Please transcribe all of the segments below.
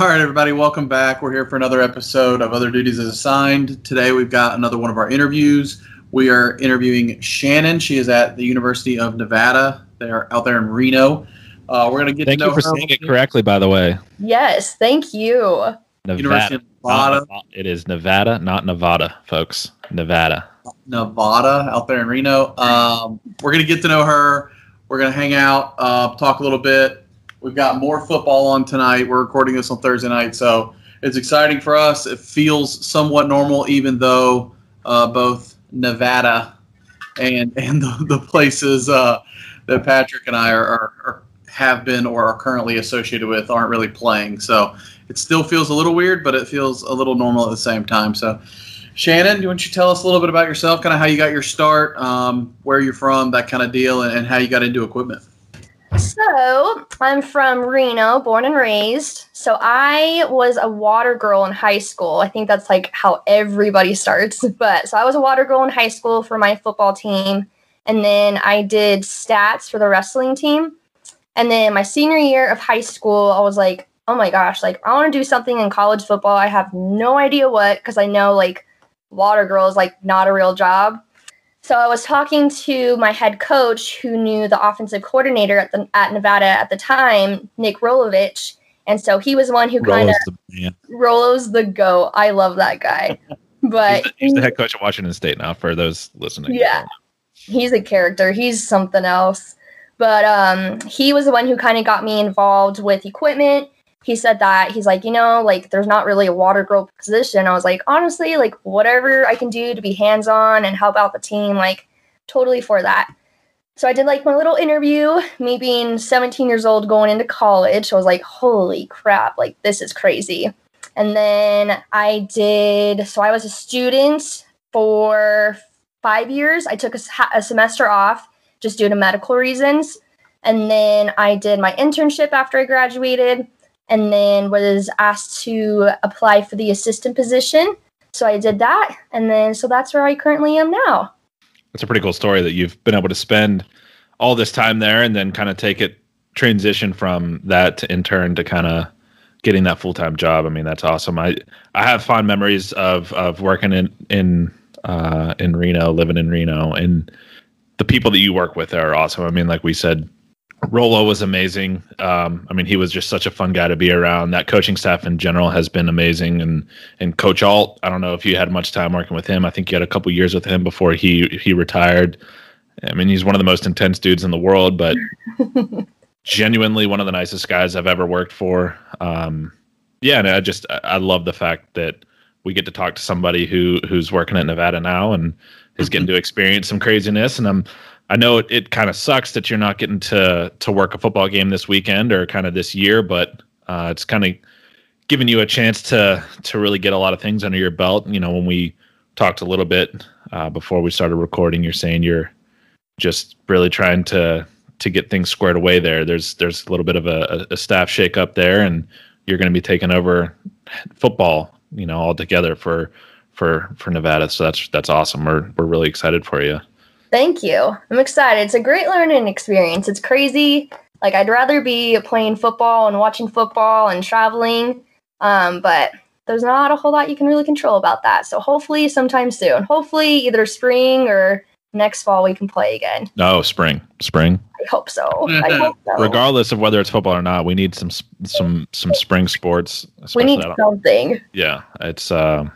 All right, everybody, welcome back. We're here for another episode of Other Duties as Assigned. Today, we've got another one of our interviews. We are interviewing Shannon. She is at the University of Nevada. They're out there in Reno. Uh, we're going to get Thank to know you for her. saying it correctly, by the way. Yes, thank you. University Nevada. of Nevada, it is Nevada, not Nevada, folks. Nevada. Nevada, out there in Reno. Um, we're going to get to know her. We're going to hang out, uh, talk a little bit. We've got more football on tonight. We're recording this on Thursday night, so it's exciting for us. It feels somewhat normal, even though uh, both Nevada and and the, the places uh, that Patrick and I are, are, are have been or are currently associated with aren't really playing. So it still feels a little weird, but it feels a little normal at the same time. So. Shannon, why don't you tell us a little bit about yourself, kind of how you got your start, um, where you're from, that kind of deal, and, and how you got into equipment? So, I'm from Reno, born and raised. So, I was a water girl in high school. I think that's like how everybody starts. But so, I was a water girl in high school for my football team. And then I did stats for the wrestling team. And then my senior year of high school, I was like, oh my gosh, like I want to do something in college football. I have no idea what because I know like water girl is like not a real job. So I was talking to my head coach who knew the offensive coordinator at the at Nevada at the time, Nick Rolovich. And so he was the one who kind of the. Rolo's the goat. I love that guy. But He's the, he's the head coach of Washington State now, for those listening. Yeah. he's a character. He's something else. But um, he was the one who kind of got me involved with equipment. He said that he's like, you know, like there's not really a water girl position. I was like, honestly, like whatever I can do to be hands on and help out the team, like totally for that. So I did like my little interview, me being 17 years old going into college. I was like, holy crap, like this is crazy. And then I did, so I was a student for five years. I took a, a semester off just due to medical reasons. And then I did my internship after I graduated and then was asked to apply for the assistant position. So I did that. And then, so that's where I currently am now. It's a pretty cool story that you've been able to spend all this time there and then kind of take it, transition from that to intern to kind of getting that full time job. I mean, that's awesome. I I have fond memories of of working in in uh, in Reno, living in Reno, and the people that you work with are awesome. I mean, like we said, Rolo was amazing. Um, I mean, he was just such a fun guy to be around. That coaching staff in general has been amazing, and and Coach Ault. I don't know if you had much time working with him. I think you had a couple years with him before he he retired. I mean, he's one of the most intense dudes in the world, but genuinely one of the nicest guys I've ever worked for. Um, yeah, and I just I I love the fact that we get to talk to somebody who who's working at Nevada now and is getting to experience some craziness. And I'm I know it, it kind of sucks that you're not getting to to work a football game this weekend or kind of this year, but uh, it's kind of giving you a chance to to really get a lot of things under your belt. You know, when we talked a little bit uh, before we started recording, you're saying you're just really trying to to get things squared away there. There's there's a little bit of a, a staff shakeup there, and you're going to be taking over football, you know, altogether for for for Nevada. So that's that's awesome. We're we're really excited for you. Thank you. I'm excited. It's a great learning experience. It's crazy. Like I'd rather be playing football and watching football and traveling, um, but there's not a whole lot you can really control about that. So hopefully sometime soon. Hopefully either spring or next fall we can play again. No, spring, spring. I hope so. I hope so. Regardless of whether it's football or not, we need some some some spring sports. we need something. yeah, it's. Uh,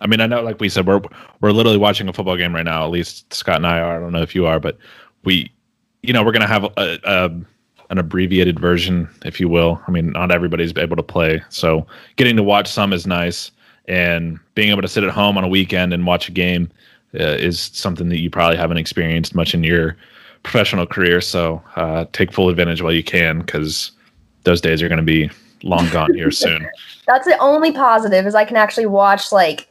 I mean, I know, like we said, we're we're literally watching a football game right now. At least Scott and I are. I don't know if you are, but we, you know, we're gonna have a, a an abbreviated version, if you will. I mean, not everybody's able to play, so getting to watch some is nice, and being able to sit at home on a weekend and watch a game uh, is something that you probably haven't experienced much in your professional career. So uh, take full advantage while you can, because those days are going to be long gone here soon. That's the only positive is I can actually watch like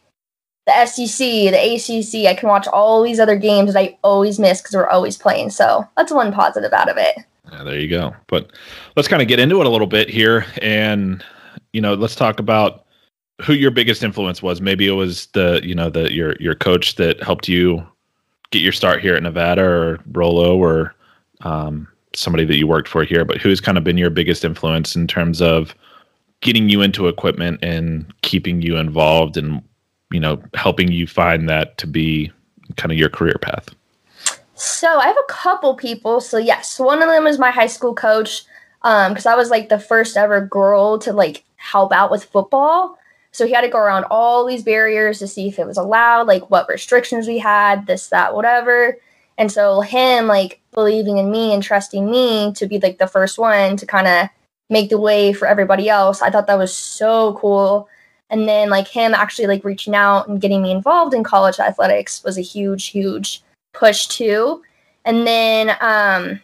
the SEC, the ACC. I can watch all these other games that I always miss because we're always playing. So that's one positive out of it. Yeah, there you go. But let's kind of get into it a little bit here, and you know, let's talk about who your biggest influence was. Maybe it was the you know the your your coach that helped you get your start here at Nevada, or Rolo, or um, somebody that you worked for here. But who's kind of been your biggest influence in terms of getting you into equipment and keeping you involved and you know helping you find that to be kind of your career path? So I have a couple people. So yes, one of them is my high school coach because um, I was like the first ever girl to like help out with football. So he had to go around all these barriers to see if it was allowed, like what restrictions we had, this, that, whatever. And so him like believing in me and trusting me to be like the first one to kind of make the way for everybody else. I thought that was so cool. And then like him actually like reaching out and getting me involved in college athletics was a huge, huge push too. And then um,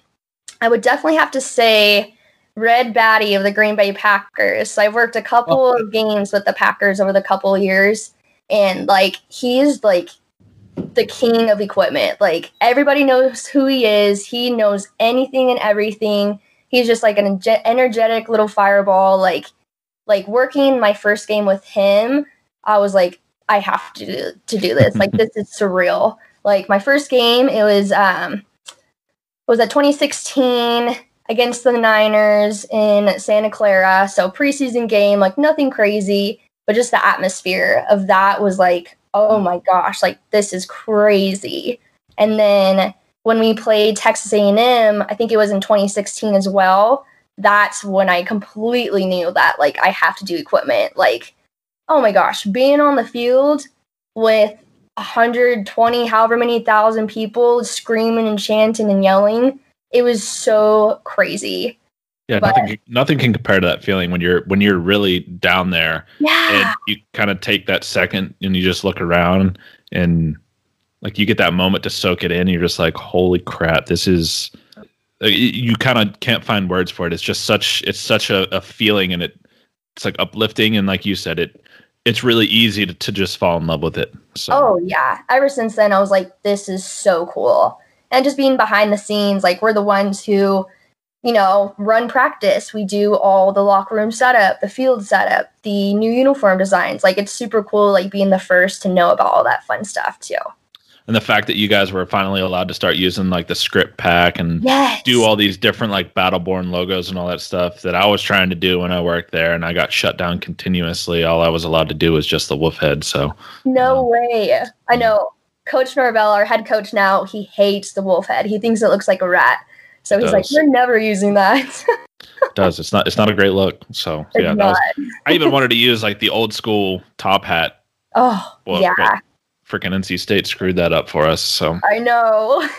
I would definitely have to say Red Batty of the Green Bay Packers. So I've worked a couple oh. of games with the Packers over the couple of years, and like he's like the king of equipment. Like everybody knows who he is. He knows anything and everything. He's just like an energetic little fireball. Like like working my first game with him, I was like, I have to do, to do this. like this is surreal. Like my first game, it was um was at 2016 against the Niners in Santa Clara. So preseason game, like nothing crazy, but just the atmosphere of that was like, oh my gosh, like this is crazy. And then when we played Texas A&M, I think it was in 2016 as well. That's when I completely knew that like I have to do equipment. Like, oh my gosh, being on the field with 120, however many thousand people screaming and chanting and yelling it was so crazy. Yeah, but, nothing nothing can compare to that feeling when you're when you're really down there. Yeah. And you kind of take that second and you just look around and like you get that moment to soak it in. you're just like, holy crap, this is. Uh, you kind of can't find words for it. It's just such it's such a, a feeling and it it's like uplifting and like you said it it's really easy to, to just fall in love with it. So. Oh yeah. Ever since then I was like, this is so cool and just being behind the scenes like we're the ones who you know run practice we do all the locker room setup the field setup the new uniform designs like it's super cool like being the first to know about all that fun stuff too and the fact that you guys were finally allowed to start using like the script pack and yes. do all these different like battleborn logos and all that stuff that I was trying to do when I worked there and I got shut down continuously. All I was allowed to do was just the wolf head. So no um, way. I know. Coach Norvell, our head coach now, he hates the wolf head. He thinks it looks like a rat. So he's like, "You're never using that." it does. It's not. It's not a great look. So it's yeah, was, I even wanted to use like the old school top hat. Oh well, yeah. Freaking NC State screwed that up for us. So I know.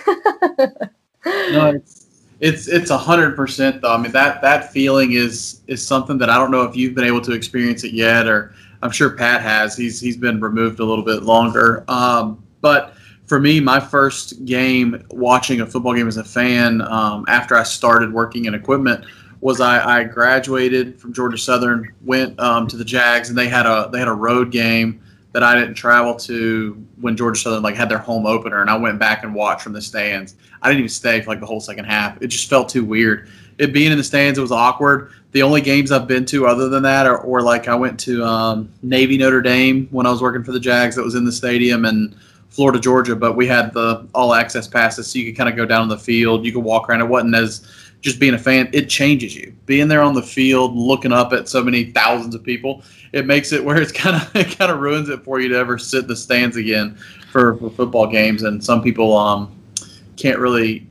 no, it's it's it's a hundred percent though. I mean that that feeling is is something that I don't know if you've been able to experience it yet, or I'm sure Pat has. He's he's been removed a little bit longer. Um, but for me, my first game watching a football game as a fan um, after I started working in equipment was I, I graduated from Georgia Southern, went um, to the Jags, and they had a they had a road game that I didn't travel to when Georgia Southern like had their home opener, and I went back and watched from the stands. I didn't even stay for like the whole second half. It just felt too weird. It being in the stands, it was awkward. The only games I've been to other than that, are, or like I went to um, Navy Notre Dame when I was working for the Jags, that was in the stadium, and Florida, Georgia, but we had the all access passes, so you could kind of go down the field. You could walk around. It wasn't as just being a fan. It changes you. Being there on the field, looking up at so many thousands of people, it makes it where it's kind of it kind of ruins it for you to ever sit in the stands again for, for football games. And some people um, can't really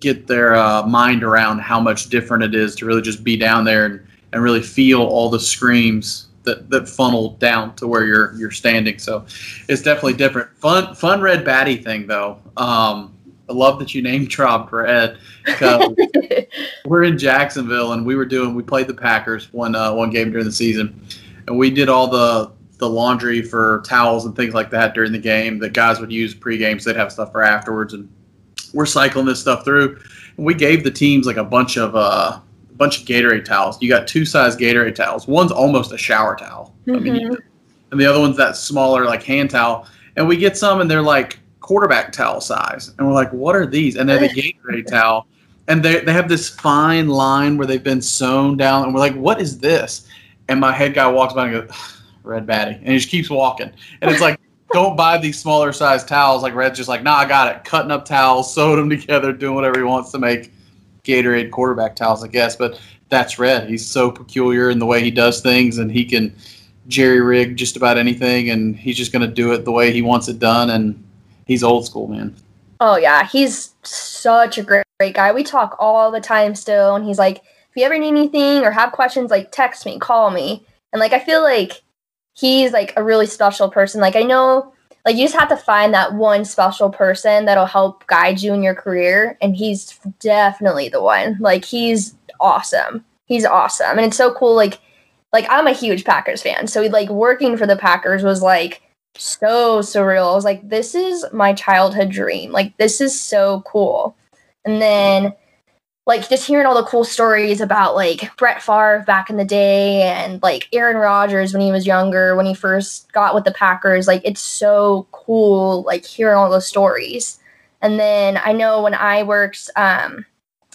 get their uh, mind around how much different it is to really just be down there and, and really feel all the screams that, that funnel down to where you're you're standing. So it's definitely different. Fun fun red batty thing though. Um, I love that you name dropped Red because we're in Jacksonville and we were doing we played the Packers one uh, one game during the season, and we did all the the laundry for towels and things like that during the game that guys would use pregame, so they'd have stuff for afterwards. And we're cycling this stuff through. And we gave the teams like a bunch of uh, a bunch of Gatorade towels. You got two size Gatorade towels. One's almost a shower towel. Mm-hmm. I mean, mm-hmm. and the other one's that smaller like hand towel. And we get some, and they're like quarterback towel size. And we're like, what are these? And they're the Gatorade towel. And they they have this fine line where they've been sewn down. And we're like, what is this? And my head guy walks by and goes, Red Batty, and he just keeps walking. And it's like. don't buy these smaller size towels like Red's just like, nah, I got it. Cutting up towels, sewing them together, doing whatever he wants to make Gatorade quarterback towels, I guess. But that's Red. He's so peculiar in the way he does things, and he can jerry rig just about anything, and he's just going to do it the way he wants it done. And he's old school, man. Oh yeah, he's such a great, great guy. We talk all the time still, and he's like, if you ever need anything or have questions, like text me, call me. And like I feel like he's like a really special person. Like I know like you just have to find that one special person that'll help guide you in your career and he's definitely the one. Like he's awesome. He's awesome. And it's so cool like like I'm a huge Packers fan. So like working for the Packers was like so surreal. I was like this is my childhood dream. Like this is so cool. And then like just hearing all the cool stories about like Brett Favre back in the day and like Aaron Rodgers when he was younger, when he first got with the Packers, like it's so cool like hearing all those stories. And then I know when I worked um,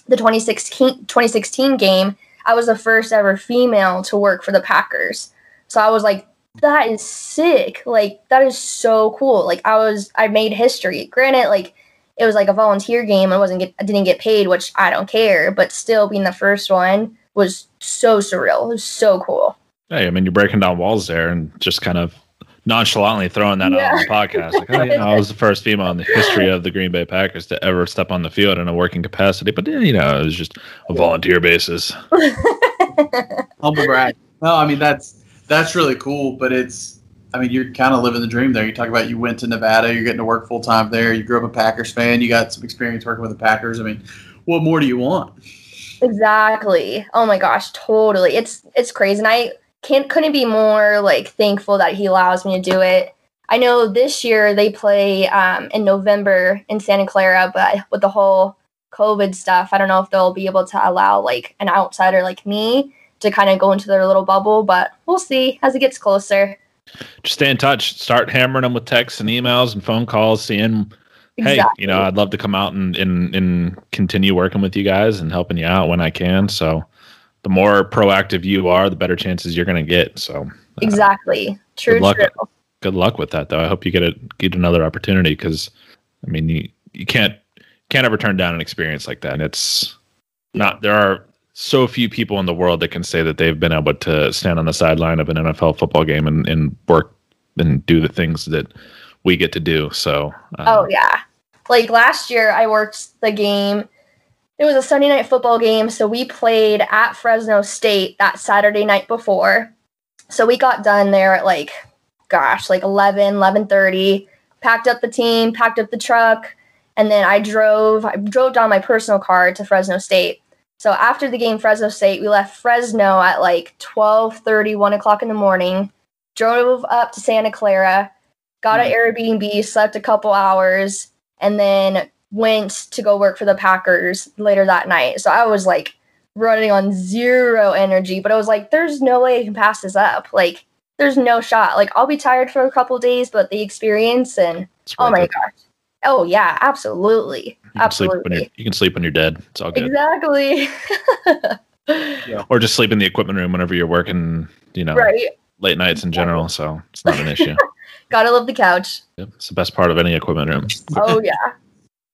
the 2016, 2016 game, I was the first ever female to work for the Packers. So I was like, that is sick. Like that is so cool. Like I was I made history. Granted, like it was like a volunteer game. I wasn't get, I didn't get paid, which I don't care. But still, being the first one was so surreal. It was so cool. Hey, I mean, you're breaking down walls there and just kind of nonchalantly throwing that yeah. out on the podcast. Like, oh, you know, I was the first female in the history of the Green Bay Packers to ever step on the field in a working capacity. But you know, it was just a volunteer basis. Humble brag. No, I mean that's that's really cool. But it's I mean, you're kind of living the dream there. You talk about you went to Nevada, you're getting to work full time there. You grew up a Packers fan. You got some experience working with the Packers. I mean, what more do you want? Exactly. Oh my gosh, totally. It's it's crazy, and I can't couldn't be more like thankful that he allows me to do it. I know this year they play um, in November in Santa Clara, but with the whole COVID stuff, I don't know if they'll be able to allow like an outsider like me to kind of go into their little bubble, but we'll see as it gets closer just stay in touch. Start hammering them with texts and emails and phone calls, seeing, exactly. hey, you know, I'd love to come out and, and and continue working with you guys and helping you out when I can. So, the more proactive you are, the better chances you're going to get. So, uh, exactly, true, good luck, true. Good luck with that, though. I hope you get a get another opportunity because, I mean, you you can't can't ever turn down an experience like that. And it's not there are so few people in the world that can say that they've been able to stand on the sideline of an NFL football game and, and work and do the things that we get to do. So, um, oh yeah, like last year I worked the game. It was a Sunday night football game, so we played at Fresno State that Saturday night before. So we got done there at like, gosh, like 11, 11.30, packed up the team, packed up the truck, and then I drove, I drove down my personal car to Fresno State so after the game, Fresno State, we left Fresno at like 12 30, 1 o'clock in the morning, drove up to Santa Clara, got an mm-hmm. Airbnb, slept a couple hours, and then went to go work for the Packers later that night. So I was like running on zero energy, but I was like, there's no way I can pass this up. Like, there's no shot. Like, I'll be tired for a couple days, but the experience and oh my gosh. Oh yeah, absolutely. You absolutely. you can sleep when you're dead. It's all good. Exactly. yeah. Or just sleep in the equipment room whenever you're working, you know, right. late nights in general. So it's not an issue. Gotta love the couch. Yep. It's the best part of any equipment room. oh yeah.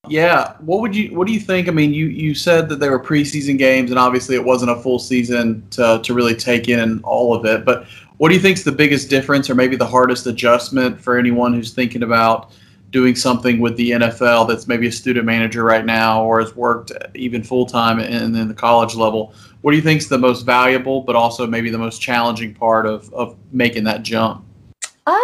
Yeah. What would you what do you think? I mean, you you said that they were preseason games and obviously it wasn't a full season to to really take in all of it. But what do you think is the biggest difference or maybe the hardest adjustment for anyone who's thinking about doing something with the NFL that's maybe a student manager right now or has worked even full time in, the college level. What do you think is the most valuable, but also maybe the most challenging part of, of making that jump? Um,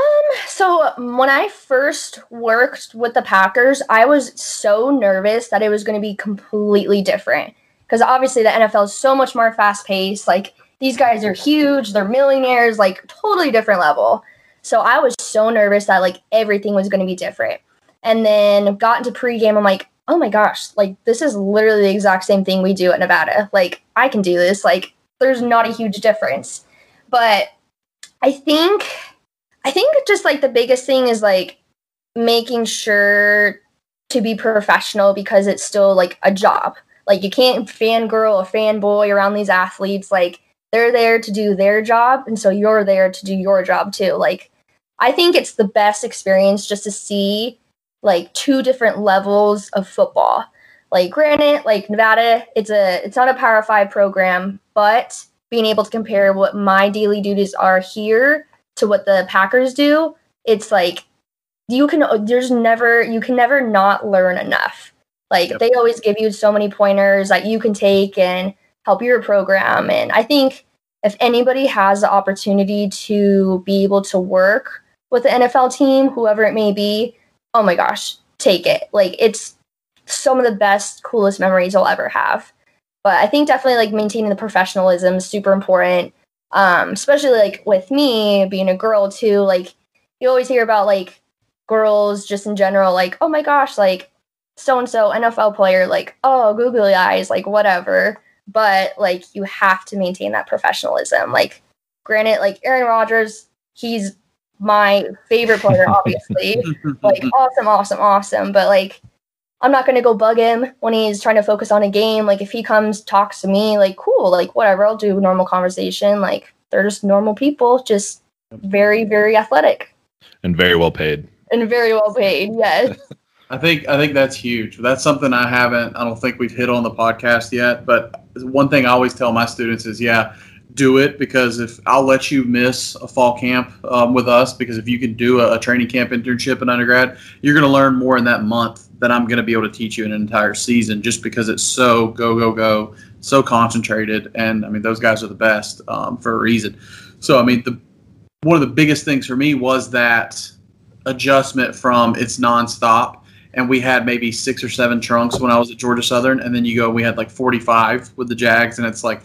so when I first worked with the Packers, I was so nervous that it was going to be completely different. Because obviously the NFL is so much more fast paced. Like these guys are huge, they're millionaires, like totally different level. So I was so nervous that like everything was going to be different. And then got into pregame. I'm like, oh my gosh, like this is literally the exact same thing we do at Nevada. Like I can do this. Like there's not a huge difference. But I think, I think just like the biggest thing is like making sure to be professional because it's still like a job. Like you can't fangirl or fanboy around these athletes. Like they're there to do their job, and so you're there to do your job too. Like I think it's the best experience just to see like two different levels of football. Like granted, like Nevada, it's a it's not a Power Five program, but being able to compare what my daily duties are here to what the Packers do, it's like you can there's never you can never not learn enough. Like yep. they always give you so many pointers that you can take and help your program. And I think if anybody has the opportunity to be able to work with the NFL team, whoever it may be, oh my gosh, take it. Like it's some of the best, coolest memories you'll ever have. But I think definitely like maintaining the professionalism is super important. Um, especially like with me being a girl too, like you always hear about like girls just in general, like, oh my gosh, like so and so NFL player, like, oh, googly eyes, like whatever. But like you have to maintain that professionalism. Like, granted, like Aaron Rodgers, he's my favorite player, obviously. like awesome, awesome, awesome. But like I'm not gonna go bug him when he's trying to focus on a game. Like if he comes talks to me, like cool, like whatever, I'll do normal conversation. Like they're just normal people, just very, very athletic. And very well paid. And very well paid, yes. I think I think that's huge. That's something I haven't. I don't think we've hit on the podcast yet. But one thing I always tell my students is, yeah, do it because if I'll let you miss a fall camp um, with us because if you can do a, a training camp internship in undergrad, you're going to learn more in that month than I'm going to be able to teach you in an entire season just because it's so go go go, so concentrated, and I mean those guys are the best um, for a reason. So I mean the one of the biggest things for me was that adjustment from it's nonstop and we had maybe six or seven trunks when I was at Georgia Southern, and then you go, we had like 45 with the Jags, and it's like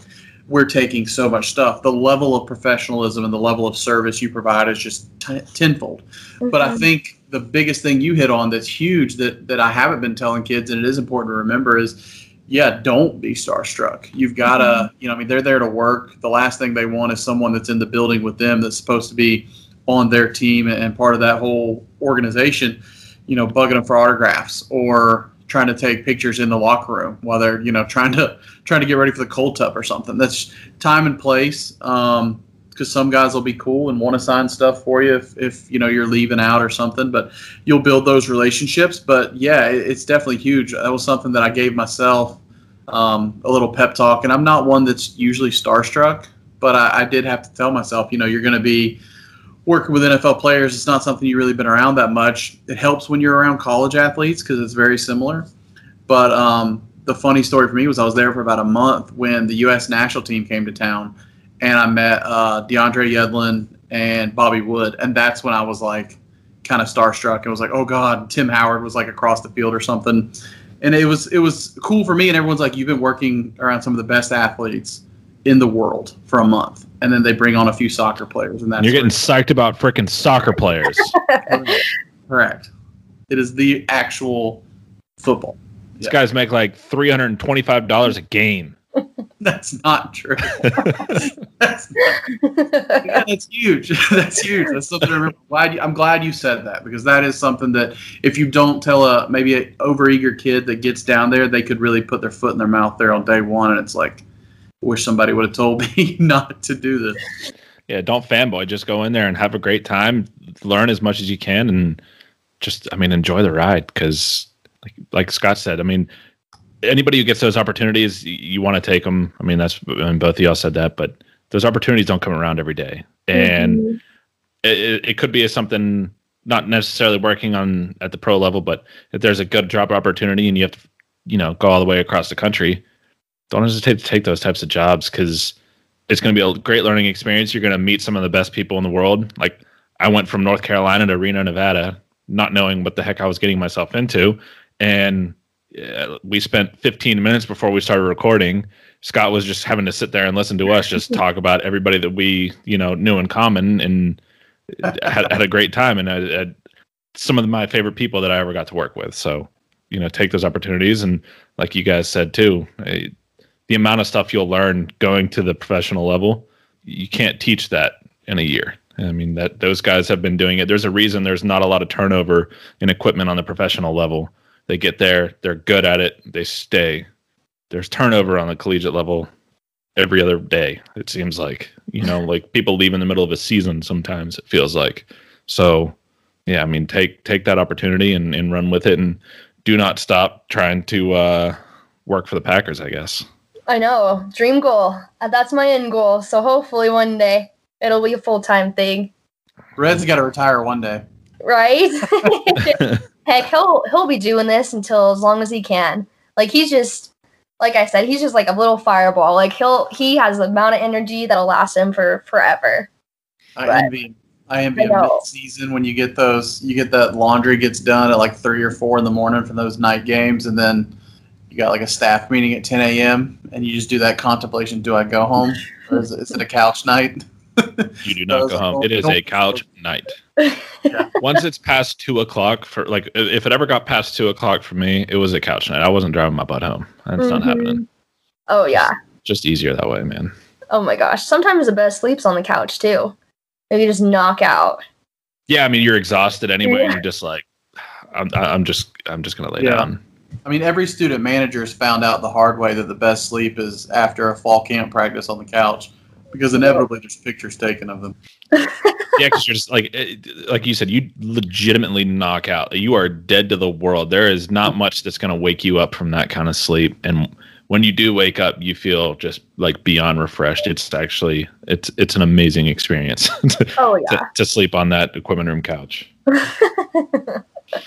we're taking so much stuff. The level of professionalism and the level of service you provide is just t- tenfold. Mm-hmm. But I mm-hmm. think the biggest thing you hit on that's huge that that I haven't been telling kids, and it is important to remember is. Yeah, don't be starstruck. You've got to, mm-hmm. you know, I mean, they're there to work. The last thing they want is someone that's in the building with them that's supposed to be on their team and part of that whole organization, you know, bugging them for autographs or trying to take pictures in the locker room while they're you know trying to trying to get ready for the cold tub or something. That's time and place. Um, because some guys will be cool and want to sign stuff for you if, if you know you're leaving out or something but you'll build those relationships but yeah it's definitely huge that was something that i gave myself um, a little pep talk and i'm not one that's usually starstruck but I, I did have to tell myself you know you're going to be working with NFL players, it's not something you've really been around that much. It helps when you're around college athletes because it's very similar. But um, the funny story for me was I was there for about a month when the U.S. national team came to town, and I met uh, DeAndre Yedlin and Bobby Wood, and that's when I was like kind of starstruck and was like, oh God, Tim Howard was like across the field or something. And it was it was cool for me, and everyone's like, you've been working around some of the best athletes in the world for a month and then they bring on a few soccer players, and that's you're getting psyched about freaking soccer players. Correct. It is the actual football. These yeah. guys make like three hundred and twenty-five dollars a game. That's not true. that's, not, yeah, that's huge. that's huge. That's something to remember. Glad you, I'm glad you said that because that is something that if you don't tell a maybe an overeager kid that gets down there, they could really put their foot in their mouth there on day one, and it's like wish somebody would have told me not to do this. Yeah, don't fanboy. Just go in there and have a great time. Learn as much as you can, and just, I mean, enjoy the ride. Because, like, like Scott said, I mean, anybody who gets those opportunities, you, you want to take them. I mean, that's, I mean, both of y'all said that, but those opportunities don't come around every day, and mm-hmm. it, it could be something not necessarily working on at the pro level, but if there's a good job opportunity and you have to, you know, go all the way across the country, don't hesitate to take those types of jobs because it's going to be a great learning experience. You're going to meet some of the best people in the world. Like I went from North Carolina to Reno, Nevada, not knowing what the heck I was getting myself into, and uh, we spent 15 minutes before we started recording. Scott was just having to sit there and listen to us just talk about everybody that we you know knew in common and had, had a great time and I, I, some of my favorite people that I ever got to work with. So you know take those opportunities and like you guys said too the amount of stuff you'll learn going to the professional level, you can't teach that in a year. I mean that those guys have been doing it. There's a reason there's not a lot of turnover in equipment on the professional level. They get there, they're good at it, they stay. There's turnover on the collegiate level every other day. It seems like you know, like people leave in the middle of a season. Sometimes it feels like. So, yeah, I mean, take take that opportunity and, and run with it. And do not stop trying to uh, work for the Packers. I guess. I know. Dream goal. Uh, That's my end goal. So hopefully one day it'll be a full time thing. Red's got to retire one day. Right? Heck, he'll he'll be doing this until as long as he can. Like he's just like I said, he's just like a little fireball. Like he'll he has the amount of energy that'll last him for forever. I Right. envy him. I envy I him mid season when you get those, you get that laundry gets done at like three or four in the morning from those night games, and then you got like a staff meeting at 10 a.m. and you just do that contemplation: Do I go home, or is it, is it a couch night? You do not go home. It is a couch night. Yeah. Once it's past two o'clock for like, if it ever got past two o'clock for me, it was a couch night. I wasn't driving my butt home. That's not Mhm. happening. Oh yeah. Just easier that way, man. Oh my gosh. Sometimes the best sleeps on the couch too. Maybe just knock out. Yeah, I mean, you're exhausted anyway, Yeah. you're just like, I'm, I'm just, I'm just gonna lay Yeah. down. I mean, every student manager has found out the hard way that the best sleep is after a fall camp practice on the couch, because inevitably there's pictures taken of them. yeah, because you're just like, eh, like you said, you legitimately knock out. You are dead to the world. There is not much that's gonna wake you up from that kind of sleep, and when you do wake up, you feel just like beyond refreshed. It's actually, it's, it's an amazing experience to, Oh to, yeah. to sleep on that equipment room couch.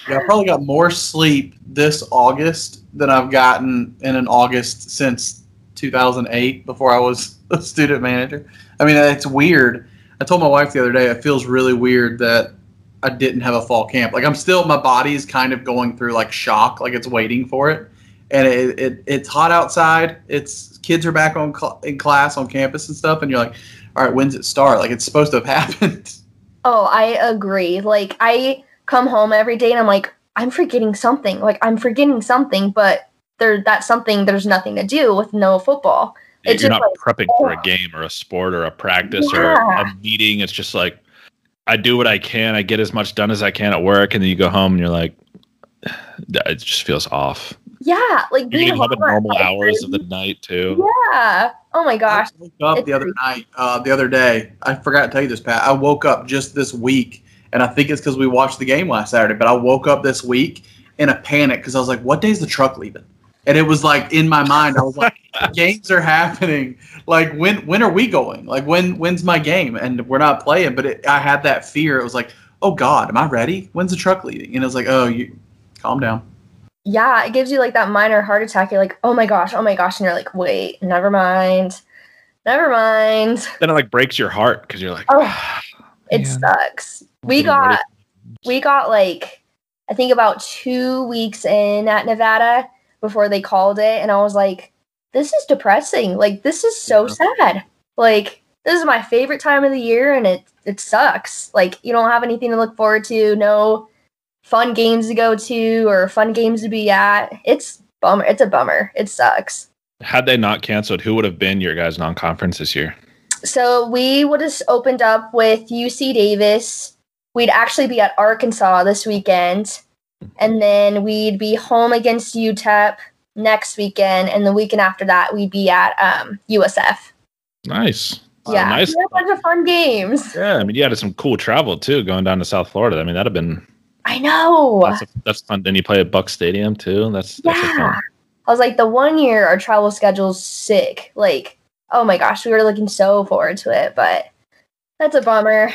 Yeah, I probably got more sleep this August than I've gotten in an August since 2008 before I was a student manager. I mean, it's weird. I told my wife the other day, it feels really weird that I didn't have a fall camp. Like I'm still, my body's kind of going through like shock, like it's waiting for it. And it, it it's hot outside. It's kids are back on cl- in class on campus and stuff, and you're like, all right, when's it start? Like it's supposed to have happened. Oh, I agree. Like I come home every day and I'm like, I'm forgetting something. Like I'm forgetting something, but there that's something there's nothing to do with no football. You're It's just not like, prepping for a oh. game or a sport or a practice or a meeting. It's just like I do what I can. I get as much done as I can at work, and then you go home and you're like, it just feels off. Yeah, like being getting home at home at normal hours of the night too. Yeah. Oh my gosh. I woke up the other night, uh, the other day. I forgot to tell you this, Pat. I woke up just this week, and I think it's because we watched the game last Saturday. But I woke up this week in a panic because I was like, "What day's the truck leaving?" And it was like in my mind, I was like, "Games are happening. Like when when are we going? Like when when's my game?" And we're not playing. But it, I had that fear. It was like, "Oh God, am I ready? When's the truck leaving?" And it was like, "Oh, you calm down." Yeah, it gives you like that minor heart attack. You're like, oh my gosh, oh my gosh, and you're like, wait, never mind, never mind. Then it like breaks your heart because you're like, Oh, It sucks. We got we got like I think about two weeks in at Nevada before they called it, and I was like, this is depressing. Like this is so sad. Like this is my favorite time of the year, and it it sucks. Like you don't have anything to look forward to. No fun games to go to or fun games to be at. It's bummer. It's a bummer. It sucks. had they not canceled, who would have been your guys' non-conference this year? So we would have opened up with UC Davis. We'd actually be at Arkansas this weekend. And then we'd be home against UTEP next weekend. And the weekend after that, we'd be at um, USF. Nice. Yeah. nice. We had a bunch of fun games. Yeah, I mean, you had some cool travel too, going down to South Florida. I mean, that'd have been I know. that's, that's fun. Then you play at Buck Stadium too. That's that's Yeah. fun. I was like, the one year our travel schedule's sick. Like, oh my gosh, we were looking so forward to it. But that's a bummer.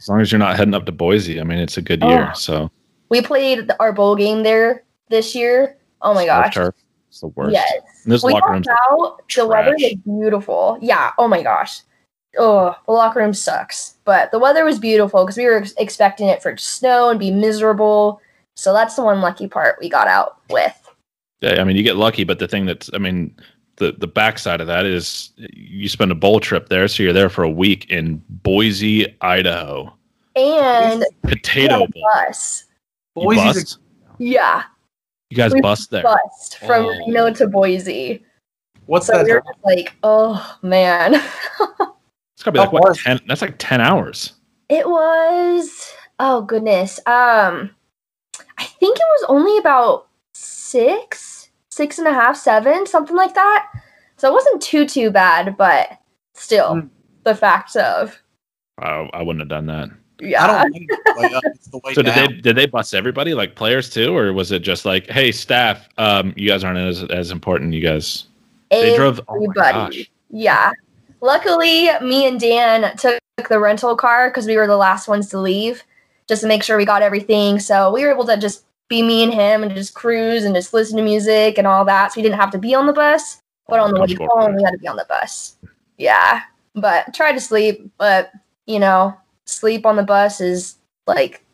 As long as you're not heading up to Boise, I mean, it's a good Oh. year. So We played our bowl game there this year. Oh my gosh. turf, it's the worst. Yes. And those we locker out. The weather was beautiful. Yeah. Oh my gosh. Oh, the locker room sucks. But the weather was beautiful because we were ex- expecting it for snow and be miserable. So that's the one lucky part we got out with. Yeah, I mean, you get lucky, but the thing that's, I mean, the the backside of that is you spend a bowl trip there, so you're there for a week in Boise, Idaho. And Potato had a Bowl. bus. You Boise's bust? Yeah. You guys we bust there. Bust from Oh. Reno to Boise. What's So that? we were just like, oh man. It's gotta be like what ten? That's like ten hours. It was oh goodness. Um I think it was only about six, six and a half, seven, something like that. So it wasn't too too bad, but still Mm. the fact of I, I wouldn't have done that. Yeah. I don't like the way up. It's the way So did they did they bust everybody like players too, or was it just like, hey staff, um, you guys aren't as as important. You guys they drove. Oh Everybody. gosh. Yeah. Luckily, me and Dan took the rental car because we were the last ones to leave, just to make sure we got everything. So we were able to just be me and him and just cruise and just listen to music and all that. So we didn't have to be on the bus, but on the way home, we had to be on the bus. Yeah. But try to sleep, but you know, sleep on the bus is like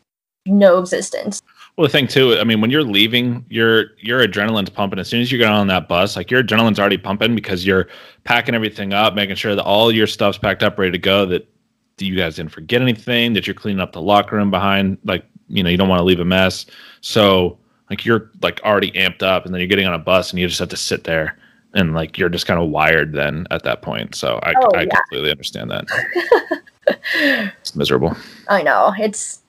no existence. Well, the thing too, I mean, when you're leaving, your your adrenaline's pumping. As soon as you get on that bus, like your adrenaline's already pumping because you're packing everything up, making sure that all your stuff's packed up, ready to go. That you guys didn't forget anything. That you're cleaning up the locker room behind, like you know, you don't want to leave a mess. So like you're like already amped up, and then you're getting on a bus, and you just have to sit there, and like you're just kind of wired then at that point. So I Oh, I yeah. completely understand that. it's miserable. I know it's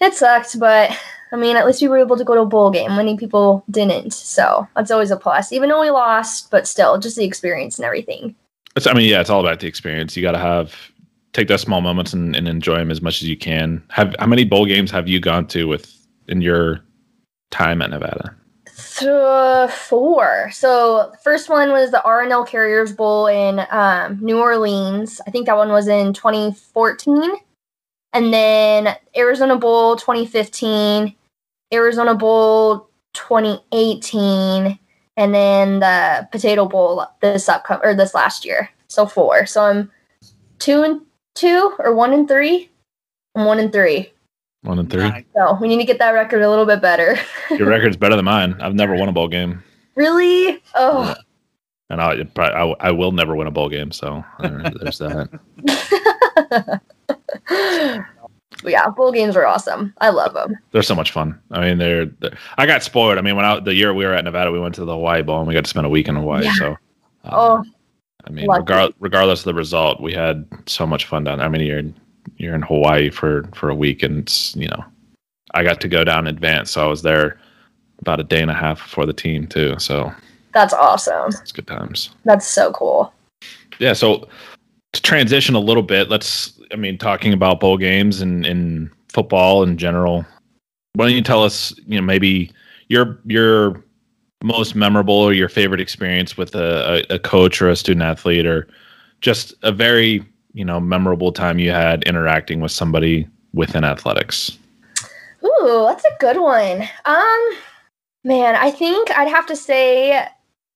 it sucked, but I mean, at least we were able to go to a bowl game. Many people didn't, so that's always a plus. Even though we lost, but still, just the experience and everything. It's, I mean, yeah, it's all about the experience. You got to have take those small moments and, and enjoy them as much as you can. Have how many bowl games have you gone to with in your time at Nevada? Th- four. So first one was the R+L Carriers Bowl in um, New Orleans. I think that one was in 2014. And then Arizona Bowl 2015, Arizona Bowl 2018, and then the Potato Bowl this upcoming or this last year. So four. So I'm two and two or one and three. I'm one and three. One and three. So we need to get that record a little bit better. Your record's better than mine. I've never won a bowl game, really? Oh. and I, I, I will never win a bowl game. So uh, there's that. Yeah, bowl games are awesome. I love them. They're so much fun. I mean, they're, they're- I got spoiled. I mean, when I, the year we were at Nevada, we went to the Hawaii Bowl and we got to spend a week in Hawaii. Yeah. So, um, Oh, I mean, regard, regardless of the result, we had so much fun down there. I mean, you're you're in Hawaii for for a week, and it's you know, I got to go down in advance, so I was there about a day and a half before the team too. So that's awesome. it's good times. That's so cool. Yeah. So to transition a little bit, let's. I mean, talking about bowl games and and football in general. Why don't you tell us, you know, maybe your your most memorable or your favorite experience with a, a, a coach or a student athlete, or just a very you know memorable time you had interacting with somebody within athletics. Ooh, that's a good one. Um, man, I think I'd have to say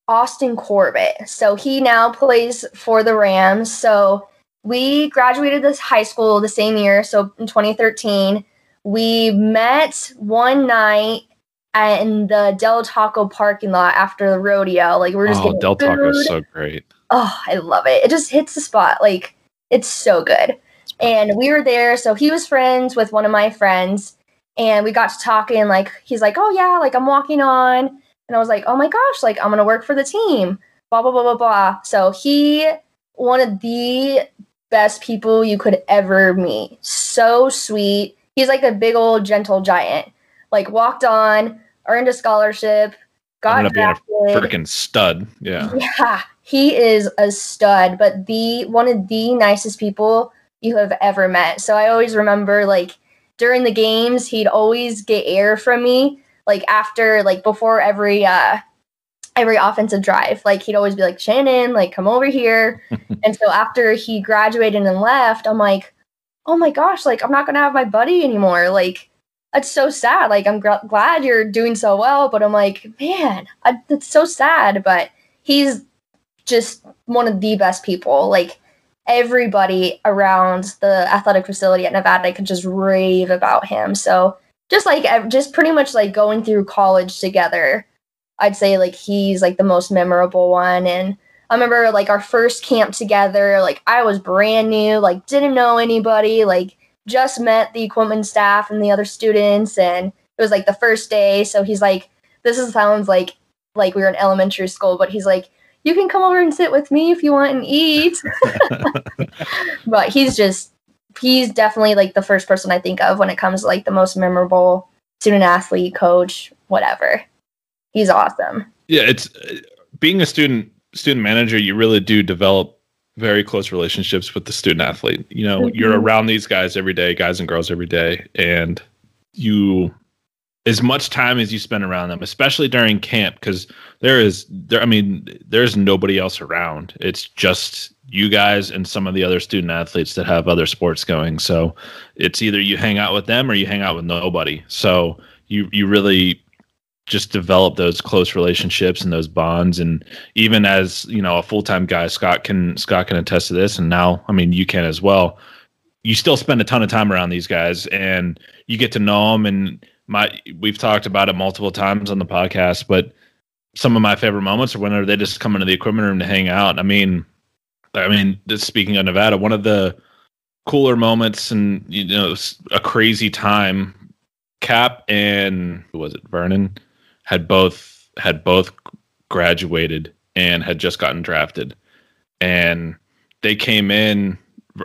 Austin Corbett. So he now plays for the Rams. So we graduated this high school the same year. So in 2013, we met one night in the Del Taco parking lot after the rodeo. Like we we're just Oh, getting Del Taco is so great. Oh, I love it. It just hits the spot. Like it's so good. And we were there, so he was friends with one of my friends, and we got to talking. Like he's like, "Oh yeah, like I'm walking on," and I was like, "Oh my gosh, like I'm gonna work for the team." Blah blah blah blah blah. So he one of the best people you could ever meet. So sweet. He's like a big old gentle giant. Like walked on, earned a scholarship, got Ended up being drafted. Freaking stud. Yeah. Yeah, he is a stud, but the one of the nicest people you have ever met. So I always remember like during the games, he'd always get air from me like after like before every uh every offensive drive. Like he'd always be like, "Shannon, like come over here." and so after he graduated and left, I'm like, "Oh my gosh, like I'm not going to have my buddy anymore." Like that's so sad. Like I'm gr- glad you're doing so well, but I'm like, "Man, I, that's so sad." But he's just one of the best people. Like everybody around the athletic facility at Nevada could just rave about him. So just like just pretty much like going through college together, I'd say like he's like the most memorable one. And I remember like our first camp together. Like I was brand new, like didn't know anybody, like just met the equipment staff and the other students, and it was like the first day. So he's like, this is sounds like like we were in elementary school, but he's like, you can come over and sit with me if you want and eat. but he's just he's definitely like the first person I think of when it comes to like the most memorable student athlete, coach, whatever. He's awesome. yeah it's uh, being a student student manager you really do develop very close relationships with the student athlete. You know, mm-hmm. you're around these guys every day, guys and girls every day, and you as much time as you spend around them, especially during camp, because there is there. I mean, there's nobody else around. It's just you guys and some of the other student athletes that have other sports going. So it's either you hang out with them or you hang out with nobody. So you you really just develop those close relationships and those bonds. And even as you know a full-time guy scott can scott can attest to this. And now i mean you can as well. You still spend a ton of time around these guys and you get to know them and my we've talked about it multiple times on the podcast but some of my favorite moments are whenever they just come into the equipment room to hang out. I mean i mean just speaking of nevada one of the cooler moments and you know a crazy time Kap and who was it? Vernon had both had both graduated and had just gotten drafted, and they came in.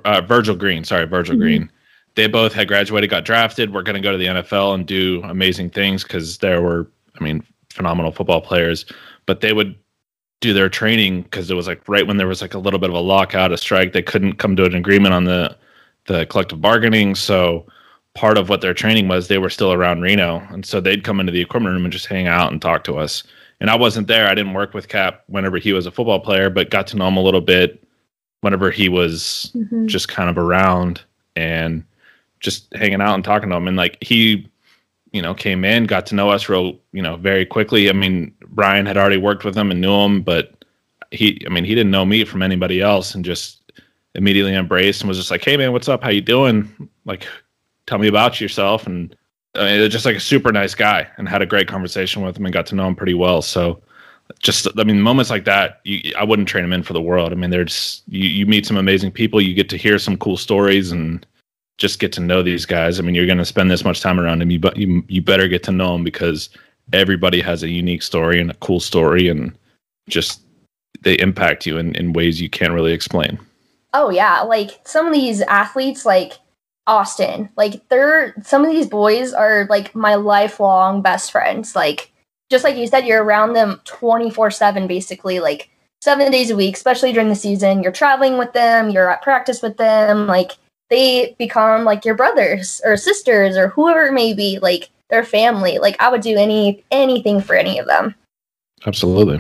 Uh, Virgil Green, sorry, Virgil mm-hmm. Green. They both had graduated, got drafted. We're going to go to the NFL and do amazing things because there were, I mean, phenomenal football players. But they would do their training because it was like right when there was like a little bit of a lockout, a strike. They couldn't come to an agreement on the the collective bargaining, so part of what their training was they were still around Reno. And so they'd come into the equipment room and just hang out and talk to us. And I wasn't there. I didn't work with Kap whenever he was a football player, but got to know him a little bit whenever he was mm-hmm. just kind of around and just hanging out and talking to him. And like he, you know, came in, got to know us real, you know, very quickly. I mean, Brian had already worked with him and knew him, but he, I mean, he didn't know me from anybody else and just immediately embraced and was just like, Hey man, what's up? How you doing? Like, tell me about yourself. And I mean, just like a super nice guy and had a great conversation with him and got to know him pretty well. So just i mean moments like that you, i wouldn't train him in for the world. I mean there's you, you meet some amazing people. You get to hear some cool stories and just get to know these guys. I mean you're going to spend this much time around them you, but you, you better get to know them because everybody has a unique story and a cool story and just they impact you in, in ways you can't really explain. Oh yeah. Like some of these athletes like Austin. Like they're some of these boys are like my lifelong best friends. Like just like you said, you're around them 24/7 basically, like 7 days a week, especially during the season. You're traveling with them, you're at practice with them, like they become like your brothers or sisters or whoever it may be, like their family. Like I would do any anything for any of them. Absolutely.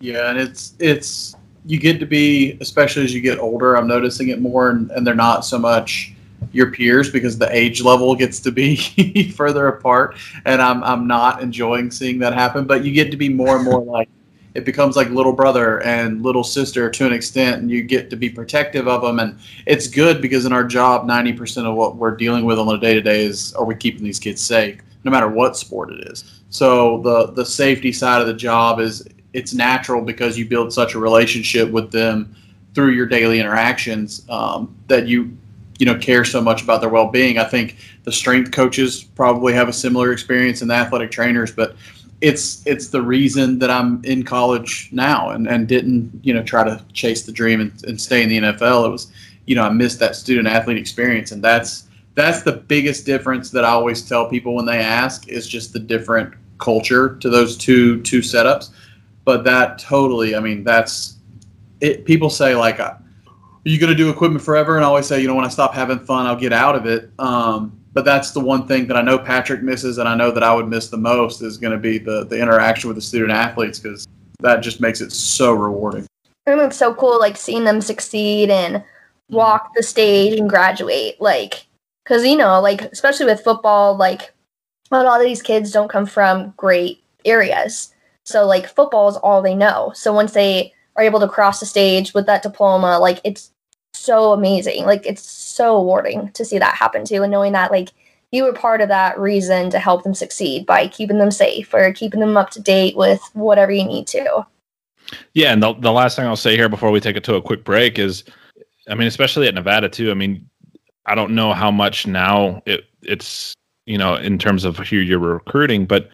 Yeah, and it's it's you get to be especially as you get older, I'm noticing it more and, and they're not so much your peers because the age level gets to be further apart and I'm I'm not enjoying seeing that happen but you get to be more and more like it becomes like little brother and little sister to an extent and you get to be protective of them and it's good because in our job 90% of what we're dealing with on a day to day is are we keeping these kids safe no matter what sport it is. So the the safety side of the job is it's natural because you build such a relationship with them through your daily interactions um, that you you know care so much about their well-being. I think the strength coaches probably have a similar experience and the athletic trainers, but it's it's the reason that I'm in college now and, and didn't you know try to chase the dream and, and stay in the NFL. It was you know I missed that student athlete experience, and that's that's the biggest difference that I always tell people when they ask is just the different culture to those two two setups. But that totally, I mean, that's it. People say like are you going to do equipment forever? And I always say, you know, when I stop having fun, I'll get out of it. Um, but that's the one thing that I know Patrick misses, and I know that I would miss the most is going to be the the interaction with the student athletes because that just makes it so rewarding. And it's so cool, like seeing them succeed and walk the stage and graduate, like because you know, like especially with football, like a lot of these kids don't come from great areas, so like football is all they know. So once they are able to cross the stage with that diploma, like it's so amazing. Like it's so rewarding to see that happen too, and knowing that like you were part of that reason to help them succeed by keeping them safe or keeping them up to date with whatever you need to. Yeah, and the the last thing I'll say here before we take it to a quick break is, I mean, especially at Nevada too. I mean, I don't know how much now it it's you know in terms of who you're recruiting, but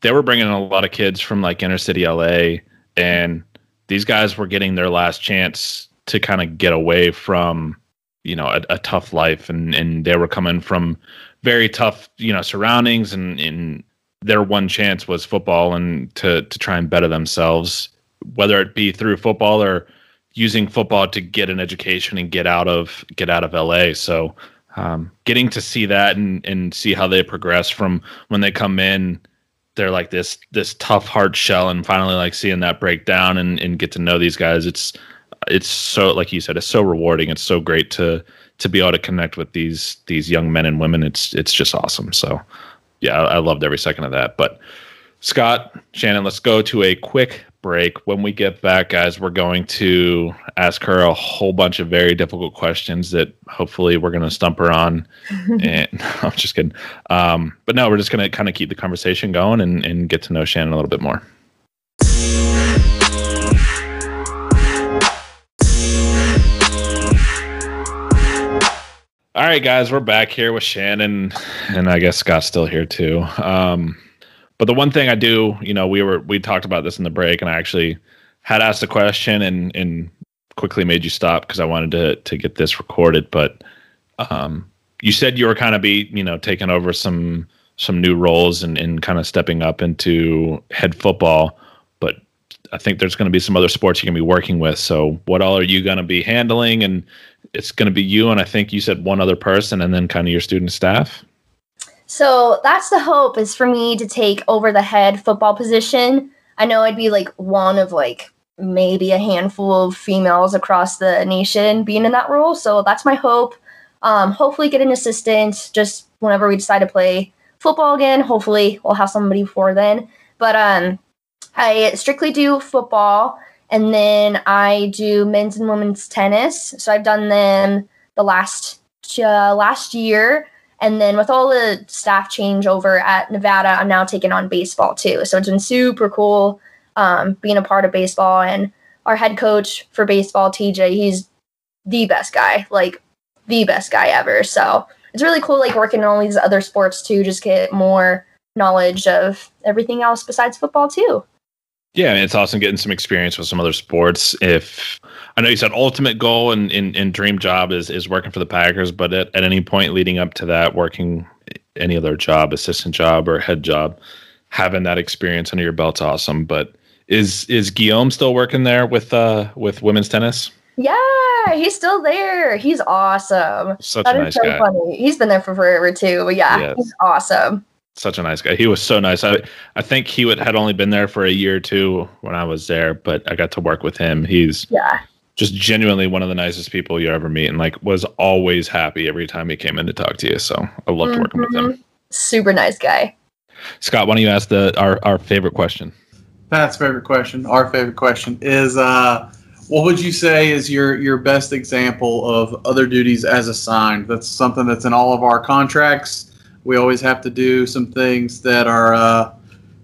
they were bringing in a lot of kids from like inner city LA, and these guys were getting their last chance to kind of get away from you know a, a, tough life. And and they were coming from very tough you know surroundings. And in their one chance was football and to to try and better themselves whether it be through football or using football to get an education and get out of get out of LA. So um, getting to see that and and see how they progress from when they come in they're like this this tough hard shell. And finally like seeing that break down and, and get to know these guys it's it's so like you said it's so rewarding it's so great to to be able to connect with these these young men and women it's it's just awesome so yeah i, I loved every second of that but scott shannon let's go to a quick break. When we get back, guys, we're going to ask her a whole bunch of very difficult questions that hopefully we're going to stump her on. and I'm just kidding. Um, but no, we're just going to kind of keep the conversation going and, and get to know Shannon a little bit more. All right, guys, we're back here with Shannon, and I guess Scott's still here too. Um, but the one thing I do, you know, we were we talked about this in the break, and I actually had asked a question and and quickly made you stop because I wanted to to get this recorded. But um, you said you were kind of be you know taking over some some new roles and, and kind of stepping up into head football. I think there's going to be some other sports you're going to be working with. So what all are you going to be handling? And it's going to be you and I think you said one other person, and then kind of your student staff. So that's the hope is for me to take over the head football position. I know I'd be like one of like maybe a handful of females across the nation being in that role. So that's my hope. Um, hopefully get an assistant just whenever we decide to play football again. Hopefully we'll have somebody before then. But um, I strictly do football and then I do men's and women's tennis. So I've done them the last uh, last year. And then with all the staff changeover at Nevada, I'm now taking on baseball too. So it's been super cool um, being a part of baseball. And our head coach for baseball, TJ, he's the best guy, like the best guy ever. So it's really cool, like working on all these other sports too, just get more knowledge of everything else besides football too. Yeah, it's awesome getting some experience with some other sports. If I know you said ultimate goal and, and, and dream job is, is working for the Packers, but at, at any point leading up to that, working any other job, assistant job or head job, having that experience under your belt's awesome. But is is Guillaume still working there with uh with women's tennis? Yeah, he's still there. He's awesome. Such that a nice so guy. Funny. He's been there for forever too. But yeah, yes. he's awesome such a nice guy. He was so nice. I I think he would, had only been there for a year or two when I was there, but I got to work with him. He's yeah, just genuinely one of the nicest people you ever meet, and like was always happy every time he came in to talk to you. So I loved mm-hmm. working with him. Mm-hmm. Super nice guy. Scott, why don't you ask the our our favorite question? Pat's favorite question, our favorite question is uh what would you say is your your best example of other duties as assigned? That's something that's in all of our contracts we always have to do some things that are uh,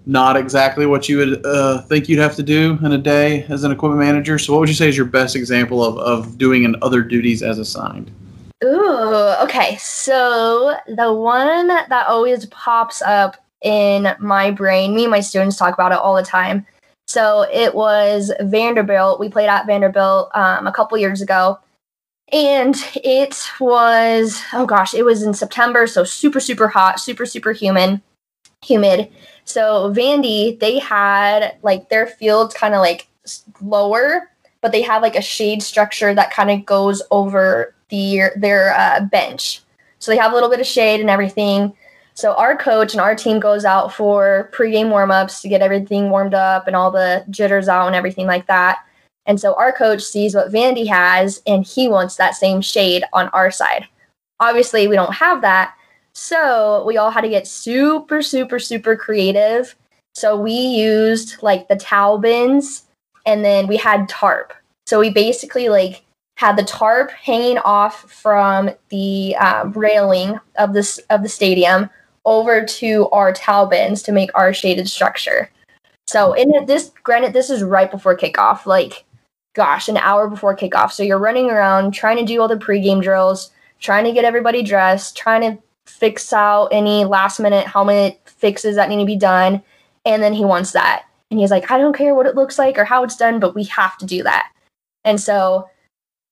not exactly what you would uh, think you'd have to do in a day as an equipment manager. So, what would you say is your best example of, of doing in other duties as assigned? Ooh, okay. So, the one that always pops up in my brain, me and my students talk about it all the time. So, it was Vanderbilt. We played at Vanderbilt um, a couple years ago and it was oh gosh it was in september so super super hot super super humid humid. So vandy they had like their fields kind of like lower but they have like a shade structure that kind of goes over the their uh, bench. So they have a little bit of shade and everything. So our coach and our team goes out for pregame warm-ups to get everything warmed up and all the jitters out and everything like that and so our coach sees what Vandy has and he wants that same shade on our side. Obviously, we don't have that. So we all had to get super, super, super creative. So we used like the towel bins and then we had tarp. So we basically like had the tarp hanging off from the um, railing of this of the stadium over to our towel bins to make our shaded structure. So in this, granted, this is right before kickoff. Like gosh, an hour before kickoff. So you're running around trying to do all the pregame drills, trying to get everybody dressed, trying to fix out any last minute helmet fixes that need to be done. And then he wants that. And he's like, I don't care what it looks like or how it's done, but we have to do that. And so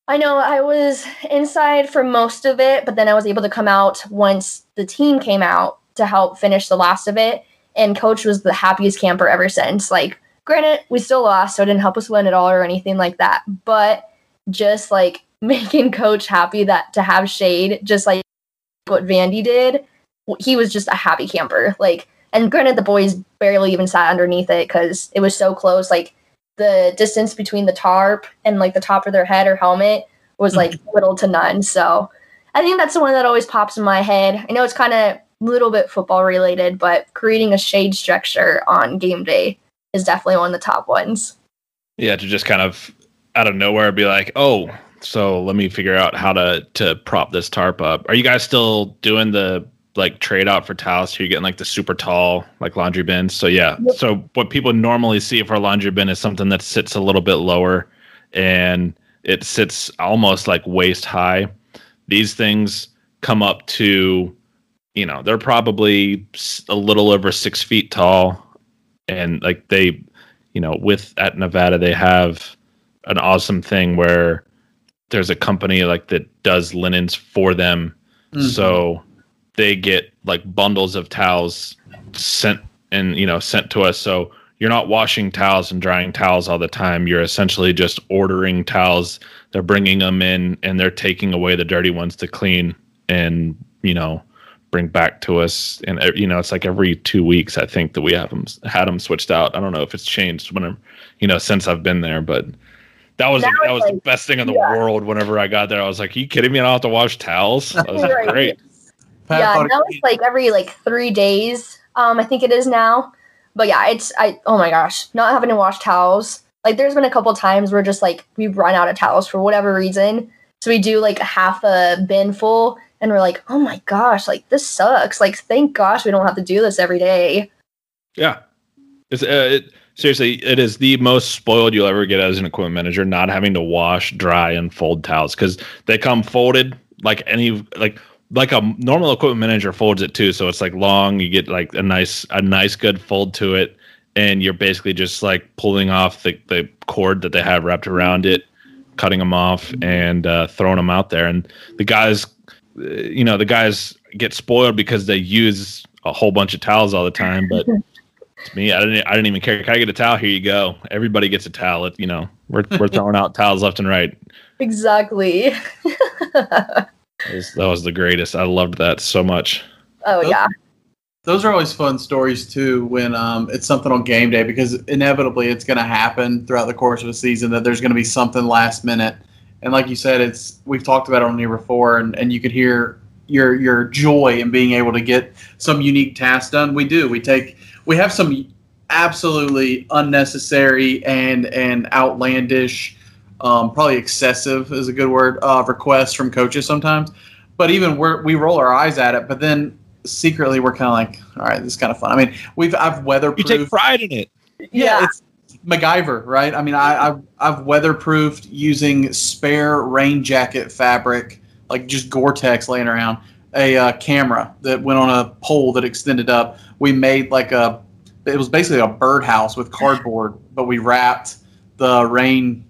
I know I was inside for most of it, but then I was able to come out once the team came out to help finish the last of it. And coach was the happiest camper ever since. Like granted, we still lost, so it didn't help us win at all or anything like that. But just like making coach happy that to have shade, just like what Vandy did, he was just a happy camper. Like, and granted, the boys barely even sat underneath it because it was so close. Like, the distance between the tarp and like the top of their head or helmet was like mm-hmm. little to none. So I think that's the one that always pops in my head. I know it's kind of a little bit football related, but creating a shade structure on game day is definitely one of the top ones. Yeah, to just kind of out of nowhere be like, oh, so let me figure out how to to prop this tarp up. Are you guys still doing the like trade out for towels? So you're getting like the super tall like laundry bins. So yeah. Yep. So what people normally see for a laundry bin is something that sits a little bit lower and it sits almost like waist high. These things come up to, you know, they're probably a little over six feet tall, and like they, you know, with at Nevada they have an awesome thing where there's a company like that does linens for them, mm-hmm. so they get like bundles of towels sent and you know sent to us. So you're not washing towels and drying towels all the time. You're essentially just ordering towels. They're bringing them in and they're taking away the dirty ones to clean and, you know, bring back to us. And, you know, it's like every two weeks, I think that we have them, had them switched out. I don't know if it's changed when I'm, you know, since I've been there, but that was, that was like, the best thing in the yeah. world. Whenever I got there, I was like, are you kidding me? I don't have to wash towels. That was right. great. yeah, now it's like every like three days. Um, I think it is now but yeah, it's I oh my gosh, not having to wash towels. Like there's been a couple times where just like we run out of towels for whatever reason. So we do like half a bin full and we're like, "Oh my gosh, like this sucks. Like thank gosh we don't have to do this every day." Yeah. It's uh, it, seriously, it is the most spoiled you'll ever get as an equipment manager not having to wash, dry and fold towels cuz they come folded like any like like a normal equipment manager folds it too, so it's like long. You get like a nice a nice good fold to it, and you're basically just like pulling off the the cord that they have wrapped around it, cutting them off, and uh, throwing them out there. And the guys, you know, the guys get spoiled because they use a whole bunch of towels all the time, but. to me, I didn't. I didn't even care. Can I get a towel? Here you go. Everybody gets a towel. It, you know, we're we're throwing out towels left and right. Exactly. That was, that was the greatest. I loved that so much. Oh those, yeah. Those are always fun stories too when um, it's something on game day because inevitably it's going to happen throughout the course of a season that there's going to be something last minute. And like you said, it's we've talked about it on here before, and, and you could hear your your joy in being able to get some unique tasks done. We do. We take we have some absolutely unnecessary and and outlandish um, probably excessive is a good word, uh, requests from coaches sometimes. But even we we roll our eyes at it, but then secretly we're kind of like, all right, this is kind of fun. I mean, we've I've weatherproofed. You take pride in it. Yeah, yeah. it's MacGyver, right? I mean, I, I've I've weatherproofed using spare rain jacket fabric, like just Gore-Tex laying around. A uh, camera that went on a pole that extended up. We made like a, it was basically a birdhouse with cardboard, but we wrapped the rain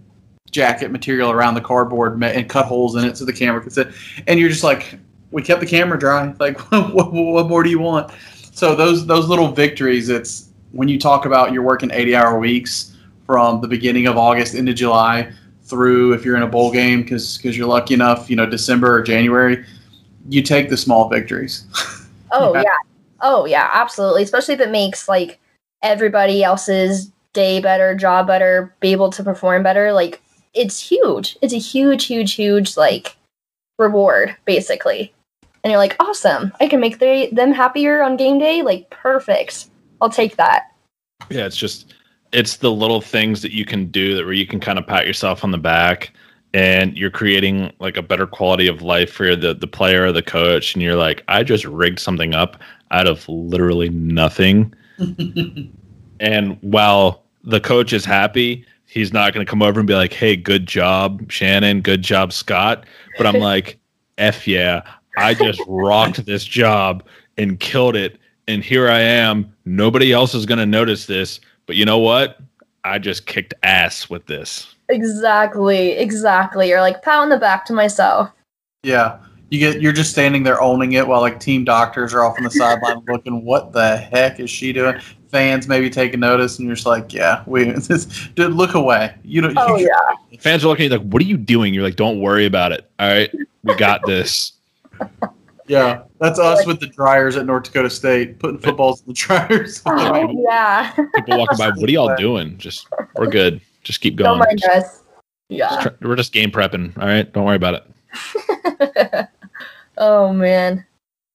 jacket material around the cardboard and cut holes in it so the camera could sit. And you're just like, we kept the camera dry. Like, what, what more do you want? So those those little victories. It's when you talk about you're working 80 hour weeks from the beginning of August into July through if you're in a bowl game because because you're lucky enough, you know, December or January, you take the small victories. Oh yeah. yeah. Oh yeah, absolutely. Especially if it makes like everybody else's day better, job better, be able to perform better. Like it's huge. It's a huge, huge, huge like reward, basically. And you're like, awesome! I can make they, them happier on game day. Like, perfect. I'll take that. Yeah, it's just it's the little things that you can do that where you can kind of pat yourself on the back and you're creating like a better quality of life for the the player or the coach and you're like I just rigged something up out of literally nothing and while the coach is happy he's not going to come over and be like, "Hey, good job, Shannon. Good job, Scott." But I'm like, "F yeah, I just rocked this job and killed it, and here I am. Nobody else is going to notice this, but you know what? I just kicked ass with this." Exactly, exactly. Or like pat on the back to myself. Yeah, you get you're just standing there owning it while like team doctors are off on the sideline looking, what the heck is she doing? Fans maybe taking notice, and you're just like, yeah, we this, dude, look away. You don't. Oh you, yeah. Fans are looking at you like, "What are you doing?" You're like, "Don't worry about it. All right, we got this." yeah, that's us with the dryers at North Dakota State, putting footballs in the dryers. Oh, yeah. People walking by, "What are y'all doing?" Just we're good. Just keep going. Don't going. mind us. Yeah. Just try- we're just game prepping. All right, don't worry about it. oh man.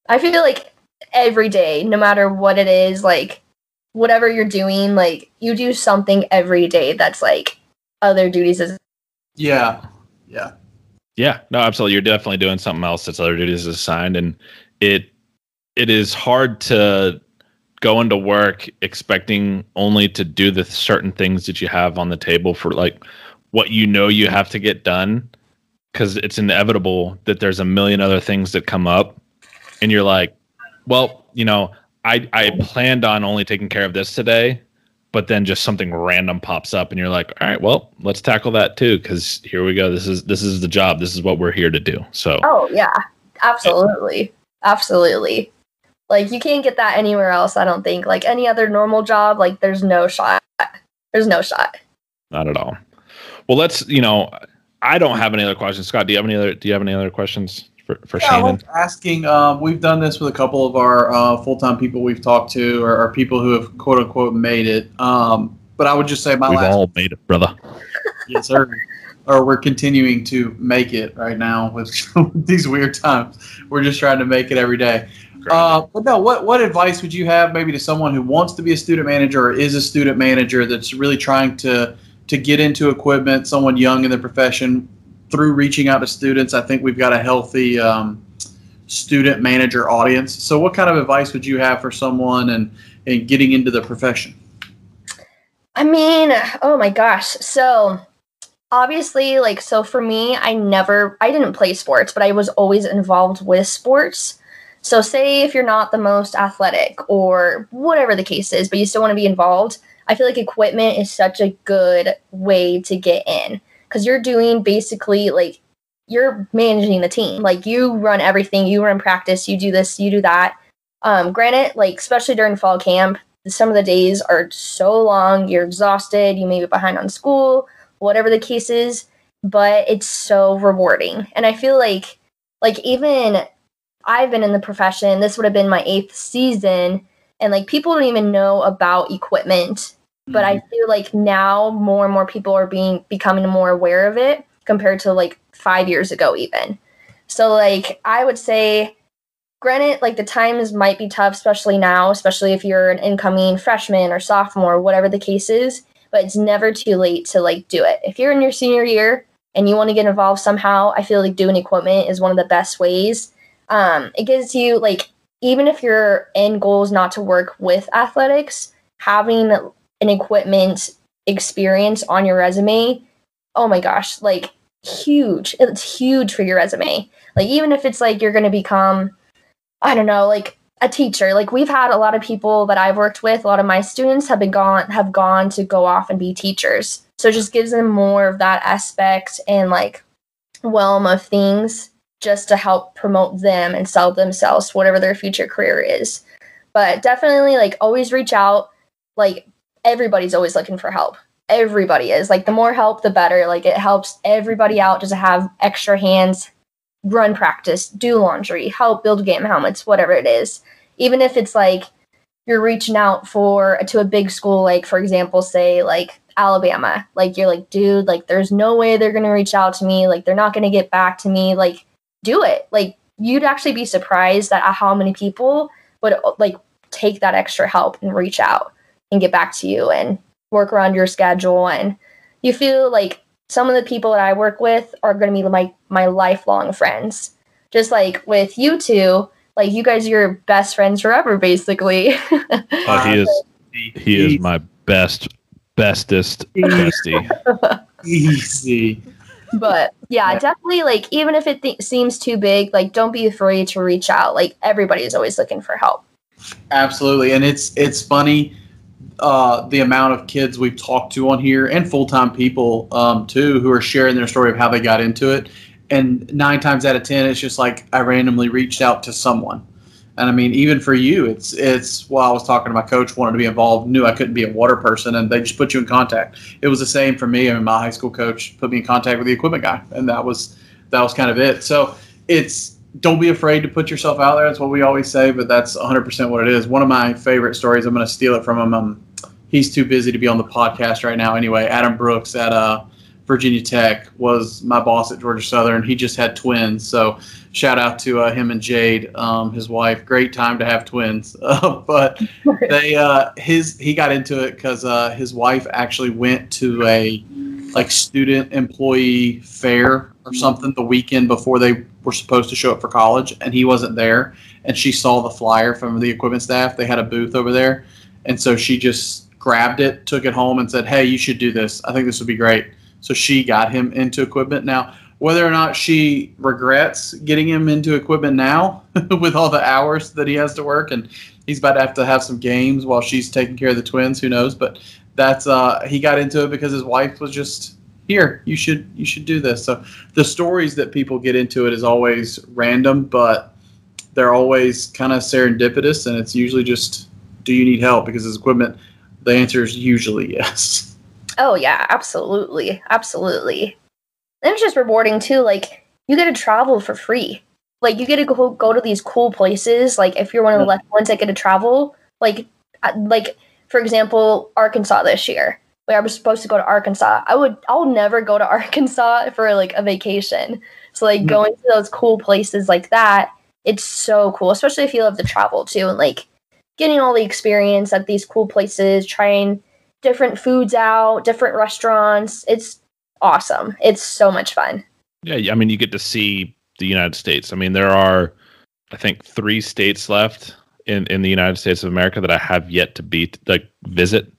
I feel like every day, no matter what it is, like whatever you're doing, like you do something every day that's like other duties is yeah, yeah, Yeah, no, absolutely. You're definitely doing something else that's other duties assigned, and it it is hard to go into work expecting only to do the certain things that you have on the table for like what you know you have to get done because it's inevitable that there's a million other things that come up and you're like well you know i i planned on only taking care of this today but then just something random pops up and you're like all right well let's tackle that too because here we go this is this is the job this is what we're here to do so Oh yeah. Absolutely. Absolutely. Like you can't get that anywhere else, I don't think. Like any other normal job, like there's no shot. There's no shot. not at all well let's you know i don't have any other questions scott do you have any other do you have any other questions for, for Yeah, shannon asking. Um, we've done this with a couple of our uh, full-time people we've talked to, or, or people who have quote unquote made it. Um, but I would just say my we've last all made it brother yes, sir. or we're continuing to make it right now with these weird times. We're just trying to make it every day. Uh, but no, what what advice would you have maybe to someone who wants to be a student manager or is a student manager that's really trying to to get into equipment? Someone young in the profession through reaching out to students. I think we've got a healthy um, student manager audience. So, what kind of advice would you have for someone and and getting into the profession? I mean, oh my gosh. So obviously, like, so for me, I never, I didn't play sports, but I was always involved with sports. So, say if you're not the most athletic or whatever the case is, but you still want to be involved, I feel like equipment is such a good way to get in because you're doing basically like you're managing the team. Like, you run everything, you run practice, you do this, you do that. Um, granted, like, especially during fall camp, some of the days are so long, you're exhausted, you may be behind on school, whatever the case is, but it's so rewarding. And I feel like like even I've been in the profession, this would have been my 8th season and like people don't even know about equipment, but I feel like now more and more people are being becoming more aware of it compared to like 5 years ago even. So like I would say granted like the times might be tough especially now especially if you're an incoming freshman or sophomore whatever the case is but it's never too late to like do it. If you're in your senior year and you want to get involved somehow i feel like doing equipment is one of the best ways. Um, it gives you like even if your end goal is not to work with athletics having an equipment experience on your resume oh my gosh like huge it's huge for your resume like even if it's like you're going to become I don't know, like a teacher. Like we've had a lot of people that I've worked with, a lot of my students have been gone have gone to go off and be teachers. So it just gives them more of that aspect and like realm of things just to help promote them and sell themselves whatever their future career is. But definitely like always reach out. Like everybody's always looking for help. Everybody is. Like the more help the better. Like it helps everybody out just to have extra hands run practice, do laundry, help build game helmets, whatever it is. Even if it's like you're reaching out for to a big school, like for example, say like Alabama, like you're like, dude, like there's no way they're gonna reach out to me, like they're not gonna get back to me, like do it. Like you'd actually be surprised at how many people would like take that extra help and reach out and get back to you and work around your schedule and you feel like some of the people that I work with are going to be my my lifelong friends. Just like with you two, like you guys are your best friends forever, basically. Uh, he is he is my best bestest bestie easy. but yeah, Yeah. definitely. Like even if it th- seems too big, like don't be afraid to reach out. Like everybody is always looking for help. Absolutely, and it's it's funny uh, the amount of kids we've talked to on here and full time people um, too who are sharing their story of how they got into it, and nine times out of ten, it's just like I randomly reached out to someone. And I mean, even for you, it's it's. While I was talking to my coach, wanted to be involved, knew I couldn't be a water person, and they just put you in contact. It was the same for me. I mean, my high school coach put me in contact with the equipment guy, and that was that was kind of it. So it's don't be afraid to put yourself out there. That's what we always say, but that's 100% what it is. One of my favorite stories. I'm going to steal it from him. Um, he's too busy to be on the podcast right now. Anyway, Adam Brooks at uh, Virginia Tech was my boss at Georgia Southern. He just had twins, so shout out to uh, him and Jade, um, his wife. Great time to have twins, uh, but they uh, his he got into it because uh, his wife actually went to a like student employee fair or something the weekend before they were supposed to show up for college, and he wasn't there. And she saw the flyer from the equipment staff. They had a booth over there, and so she just grabbed it, took it home, and said, "Hey, you should do this. I think this would be great." So she got him into equipment. Now, whether or not she regrets getting him into equipment now with all the hours that he has to work and he's about to have to have some games while she's taking care of the twins, who knows? But that's uh he got into it because his wife was just here, you should you should do this. So the stories that people get into it is always random, but they're always kind of serendipitous and it's usually just do you need help because his equipment the answer is usually yes. Oh yeah, absolutely, absolutely. And it's just rewarding too. Like you get to travel for free. Like you get to go go to these cool places. Like if you're one of the lucky ones that get to travel, like uh, like for example, Arkansas this year. Like I was supposed to go to Arkansas. I would I'll never go to Arkansas for like a vacation. So like mm-hmm. going to those cool places like that, it's so cool, especially if you love to travel too and like getting all the experience at these cool places, trying different foods out, different restaurants. It's awesome. It's so much fun. Yeah, I mean, you get to see the United States. I mean, there are, I think, three states left in in the United States of America that I have yet to be like visit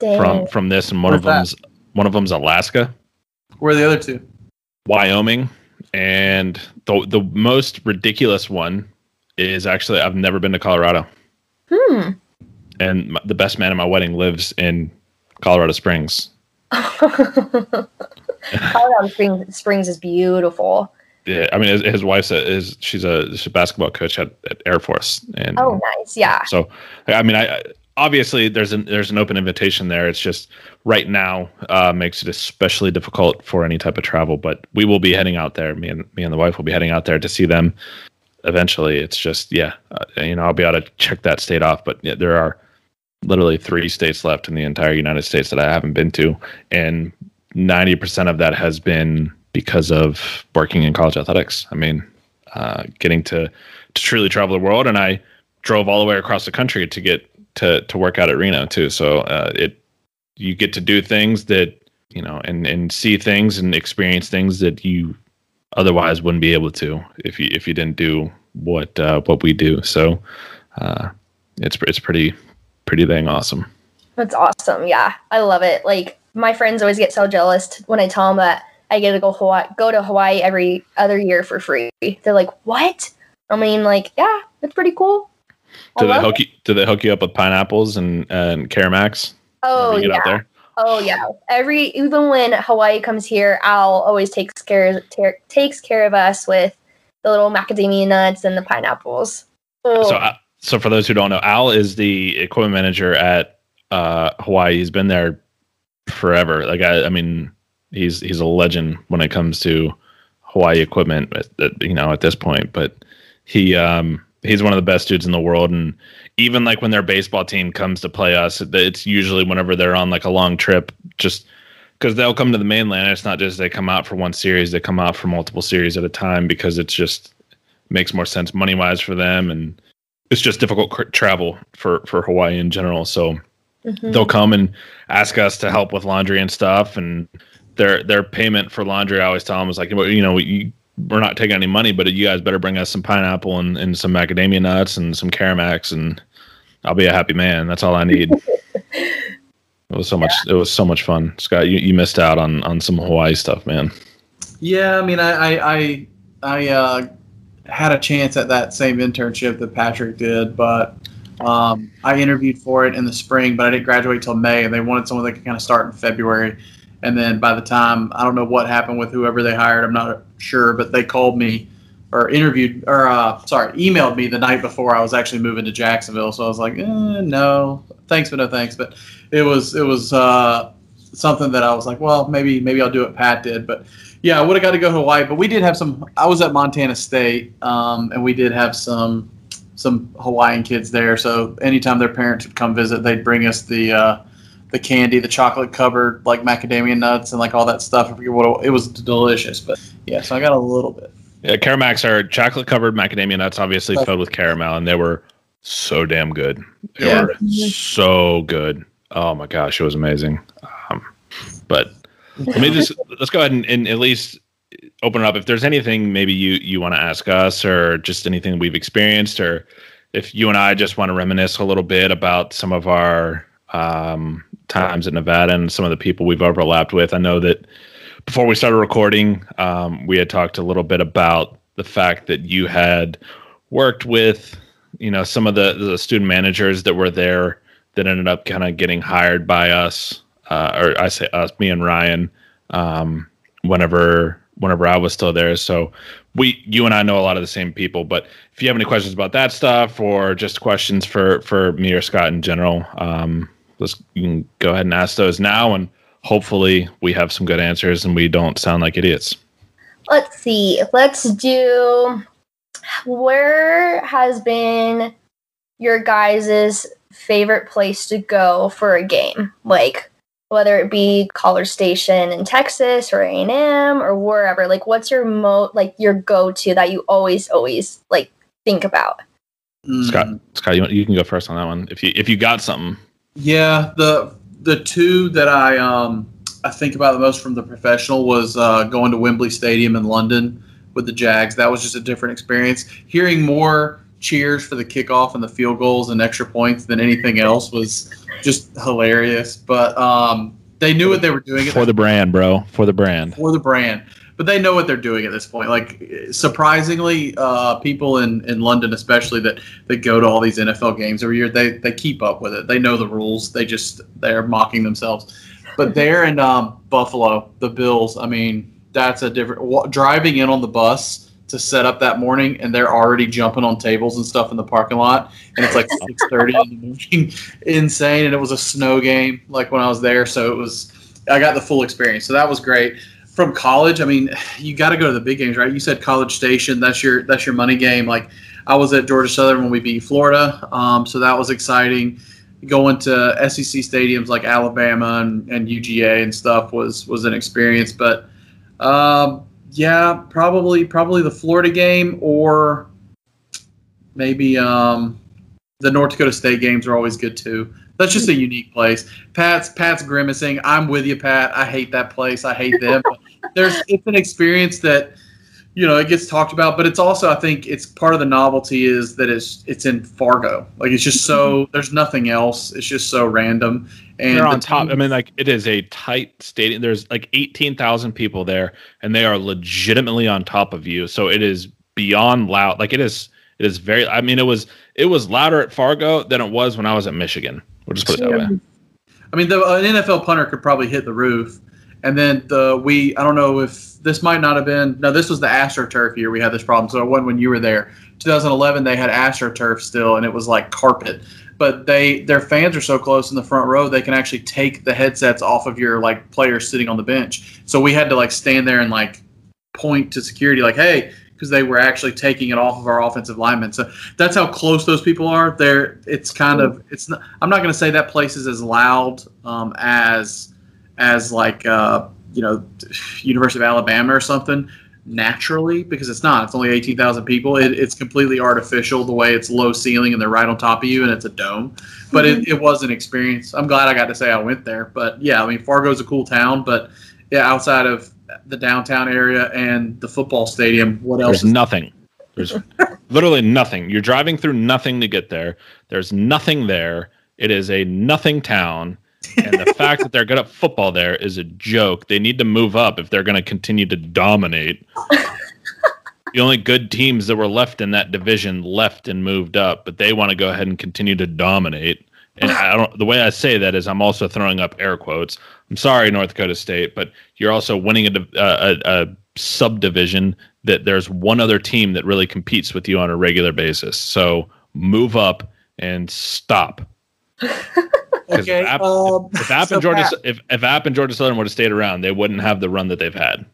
Dang. from from this, and one Where's of them's that? one of them's Alaska. Where are the other two? Wyoming, and the the most ridiculous one is actually I've never been to Colorado. Hmm. And my, the best man at my wedding lives in Colorado Springs. Colorado Springs, Springs is beautiful. Yeah, I mean, his, his wife's a, is she's a, she's a basketball coach at, at Air Force, and oh, nice, yeah. So, I mean, I obviously there's an there's an open invitation there. It's just right now uh, makes it especially difficult for any type of travel. But we will be heading out there. Me and me and the wife will be heading out there to see them. Eventually, it's just yeah, uh, you know, I'll be able to check that state off. But yeah, there are literally three states left in the entire United States that I haven't been to, and ninety percent of that has been because of working in college athletics. I mean, uh, getting to to truly travel the world, and I drove all the way across the country to get to to work out at Reno too. So uh, it you get to do things that you know and and see things and experience things that you otherwise wouldn't be able to if you if you didn't do what uh, what we do. So uh, it's it's pretty pretty dang awesome. That's awesome. Yeah, I love it. Like my friends always get so jealous when I tell them that I get to go Hawaii, go to Hawaii every other year for free. They're like, "What?" I mean, like, yeah, it's pretty cool. Do they hook you? Do they hook you up with pineapples and and Caramacs? Oh yeah. Oh yeah. Every even when Hawaii comes here, Al always takes care ter- takes care of us with the little macadamia nuts and the pineapples. Oh. So uh, so for those who don't know, Al is the equipment manager at uh, Hawaii. He's been there forever. Like I, I mean, he's he's a legend when it comes to Hawaii equipment. At, you know, at this point, but he um, he's one of the best dudes in the world. And even like when their baseball team comes to play us, it's usually whenever they're on like a long trip, just because they'll come to the mainland. It's not just they come out for one series; they come out for multiple series at a time because it's just makes more sense money wise for them and it's just difficult travel for for Hawaii in general. So mm-hmm. they'll come and ask us to help with laundry and stuff, and their their payment for laundry. I always tell them is like, you know, you, we're not taking any money, but you guys better bring us some pineapple and, and some macadamia nuts and some Caramacs, and I'll be a happy man. That's all I need. it was so much. It was so much fun, Scott. You, you missed out on on some Hawaii stuff, man. Yeah, I mean, I I I, I uh, had a chance at that same internship that Patrick did, but um, I interviewed for it in the spring, but I didn't graduate till May, and they wanted someone that could kind of start in February. And then by the time I don't know what happened with whoever they hired, I'm not sure, but they called me or interviewed or uh, sorry, emailed me the night before I was actually moving to Jacksonville. So I was like, eh, no, thanks, but no thanks. But it was it was uh, something that I was like, well, maybe maybe I'll do what Pat did. But yeah, I would have got to go to Hawaii. But we did have some. I was at Montana State, um, and we did have some some Hawaiian kids there. So anytime their parents would come visit, they'd bring us the uh, the candy, the chocolate covered like macadamia nuts and like all that stuff. I forget what it, it was delicious, but yeah. So I got a little bit. Yeah, Caramacs are chocolate covered macadamia nuts, obviously filled with caramel, and they were so damn good. They Yeah. were so good. Oh my gosh, it was amazing. Um, but let me just let's go ahead and, and at least open it up. If there's anything maybe you you want to ask us, or just anything we've experienced, or if you and I just want to reminisce a little bit about some of our um, times at Nevada and some of the people we've overlapped with. I know that before we started recording, um, we had talked a little bit about the fact that you had worked with, you know, some of the, the student managers that were there that ended up kind of getting hired by us, uh, or I say us, me and Ryan, um, whenever whenever I was still there. So we, you and I know a lot of the same people. But if you have any questions about that stuff, or just questions for for me or Scott in general, um, let's you can go ahead and ask those now and hopefully we have some good answers and we don't sound like idiots. Let's see. Let's do. Where has been your guys' favorite place to go for a game? Like whether it be College Station in Texas or A and M or wherever. Like, what's your mo like your go to that you always always like think about? Mm. Scott, Scott, you, you can go first on that one if you if you got something. Yeah, the the two that I um I think about the most from the professional was uh, going to Wembley Stadium in London with the Jags. That was just a different experience. Hearing more cheers for the kickoff and the field goals and extra points than anything else was just hilarious. But um, they knew what they were doing For the brand, bro. For the brand. for the brand. But they know what they're doing at this point. Like surprisingly, uh, people in, in London, especially that, that go to all these NFL games every year, they, they keep up with it. They know the rules. They just they're mocking themselves. But there in um, Buffalo, the Bills. I mean, that's a different. wa- Driving in on the bus to set up that morning, and they're already jumping on tables and stuff in the parking lot, and it's like six thirty in the morning. Insane, and it was a snow game like when I was there, so it was. I got the full experience, so that was great from college, I mean, you got to go to the big games, right? You said College Station. That's your that's your money game. Like I was at Georgia Southern when we beat Florida, um, so that was exciting. Going to SEC stadiums like Alabama and, and UGA and stuff was was an experience. But um, yeah, probably probably the Florida game or maybe um, the North Dakota State games are always good too. That's just a unique place. Pat's Pat's grimacing. I'm with you, Pat. I hate that place. I hate them. There's it's an experience that you know it gets talked about, but it's also I think it's part of the novelty is that it's it's in Fargo. Like it's just so mm-hmm. there's nothing else. It's just so random. And they're the on top. I mean, like it is a tight stadium. There's like eighteen thousand people there, and they are legitimately on top of you. So it is beyond loud. Like it is. It is very. I mean, it was. It was louder at Fargo than it was when I was at Michigan. We'll just put it that way. I mean, the, an NFL punter could probably hit the roof, and then the we. I don't know if this might not have been. No, this was the AstroTurf year we had this problem. So it wasn't when you were there. 2011, they had AstroTurf still, and it was like carpet. But they their fans are so close in the front row, they can actually take the headsets off of your like players sitting on the bench. So we had to like stand there and like point to security, like, hey. Because they were actually taking it off of our offensive linemen, so that's how close those people are. There, it's kind of it's. Not, I'm not going to say that place is as loud um, as as like uh, you know University of Alabama or something naturally because it's not. It's only 18,000 people. It, it's completely artificial the way it's low ceiling and they're right on top of you and it's a dome. But it, it was an experience. I'm glad I got to say I went there. But yeah, I mean Fargo's a cool town, but yeah, outside of the downtown area and the football stadium, what else? There's Is, nothing. There's literally nothing. You're driving through nothing to get there. There's nothing there. It is a nothing town. And the fact that they're good at football there is a joke. They need to move up if they're going to continue to dominate. the only good teams that were left in that division left and moved up, but they want to go ahead and continue to dominate. and I don't. The way I say that is, I'm also throwing up air quotes. I'm sorry, North Dakota State, but you're also winning a, uh, a, a subdivision that there's one other team that really competes with you on a regular basis. So move up and stop. Okay. If App, um, if, if App so and Georgia, Pat- if, if App and Georgia Southern would have stayed around, they wouldn't have the run that they've had.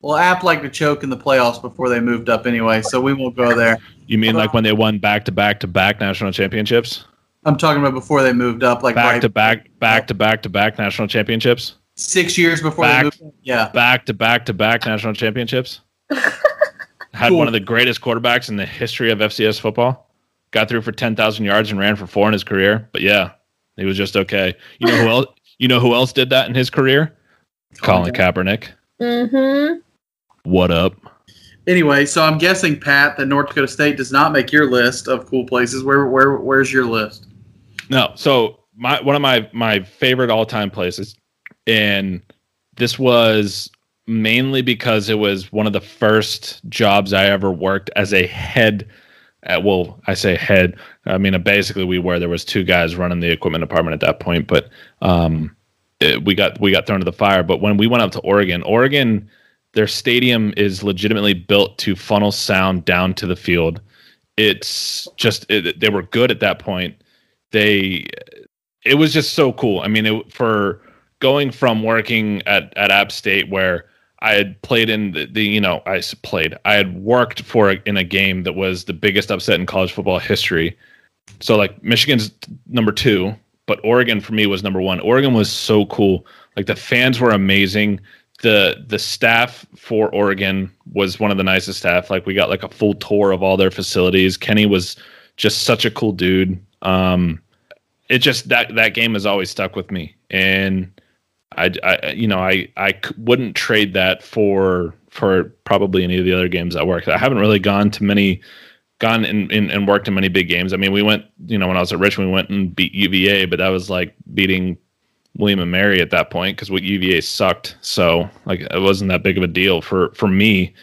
well, App like to choke in the playoffs before they moved up anyway, so we won't go there. You mean like when they won back to back to back national championships? I'm talking about before they moved up, like Back right to back, back to back to back national championships? six years before Back. they moved. Up. Yeah. Back to back to back national championships? Had Cool. one of the greatest quarterbacks in the history of FCS football. Got through for 10,000 yards and ran for four in his career. But yeah, he was just okay. You know who else? You know who else did that in his career? Colin Kaepernick. Mm-hmm. What up? Anyway, so I'm guessing Pat that North Dakota State does not make your list of cool places. Where where where's your list? No. So my one of my my favorite all time places, and this was mainly because it was one of the first jobs I ever worked as a head. Uh, well, I say head. I mean, uh, basically, we were there was two guys running the equipment department at that point, but um, it- we got we got thrown to the fire. But when we went up to Oregon, Oregon, their stadium is legitimately built to funnel sound down to the field. It's just it, they were good at that point. They it was just so cool. I mean, it, for going from working at at App State where I had played in the, the you know I played I had worked for a, in a game that was the biggest upset in college football history. So like Michigan's number two, but Oregon for me was number one. Oregon was so cool. Like the fans were amazing. The the staff for Oregon was one of the nicest staff. Like we got like a full tour of all their facilities. Kenny was just such a cool dude. Um, it just that that game has always stuck with me, and I, I you know I I wouldn't trade that for for probably any of the other games I worked. I haven't really gone to many gone and, and, worked in many big games. I mean, we went, you know, when I was at Richmond, we went and beat UVA, but that was like beating William and Mary at that point because what UVA sucked. So like it wasn't that big of a deal for for me.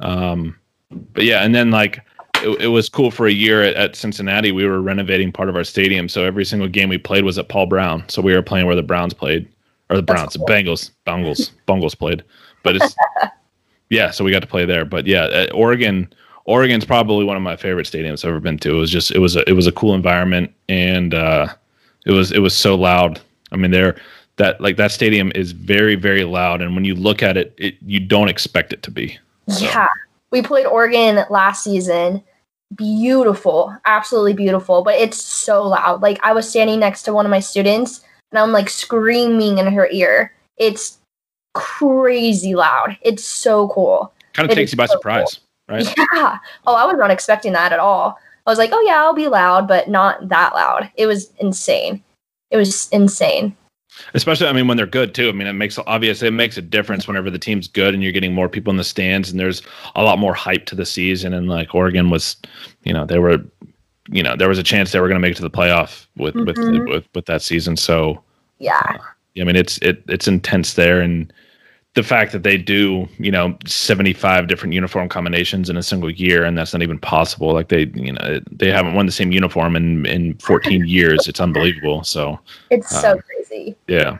Um, but yeah, and then like it, it was cool for a year at, at Cincinnati. We were renovating part of our stadium, so every single game we played was at Paul Brown. So we were playing where the Browns played, or the Browns, That's cool. the Bengals, Bungles, Bungles played. But it's yeah, so we got to play there. But yeah, uh, Oregon. Oregon's probably one of my favorite stadiums I've ever been to. It was just it was a it was a cool environment and uh, it was it was so loud. I mean, there that like that stadium is very very loud, and when you look at it, it you don't expect it to be. So- Yeah. We played Oregon last season. Beautiful. Absolutely beautiful. But it's so loud. Like I was standing next to one of my students and I'm like screaming in her ear. It's crazy loud. It's so cool. Kind of It takes you by so surprise, right? Yeah. Oh, I was not expecting that at all. I was like, oh yeah, I'll be loud, but not that loud. It was insane. It was insane. Especially, I mean, when they're good too. I mean, it makes obviously it makes a difference whenever the team's good and you're getting more people in the stands and there's a lot more hype to the season. And like Oregon was, you know, they were, you know, there was a chance they were going to make it to the playoff with with, Mhm. with with that season. So Yeah. I mean, it's it it's intense there, and the fact that they do, you know, seventy five different uniform combinations in a single year, and that's not even possible. Like they, you know, they haven't worn the same uniform in in fourteen years. It's unbelievable. So It's so Um, crazy. yeah,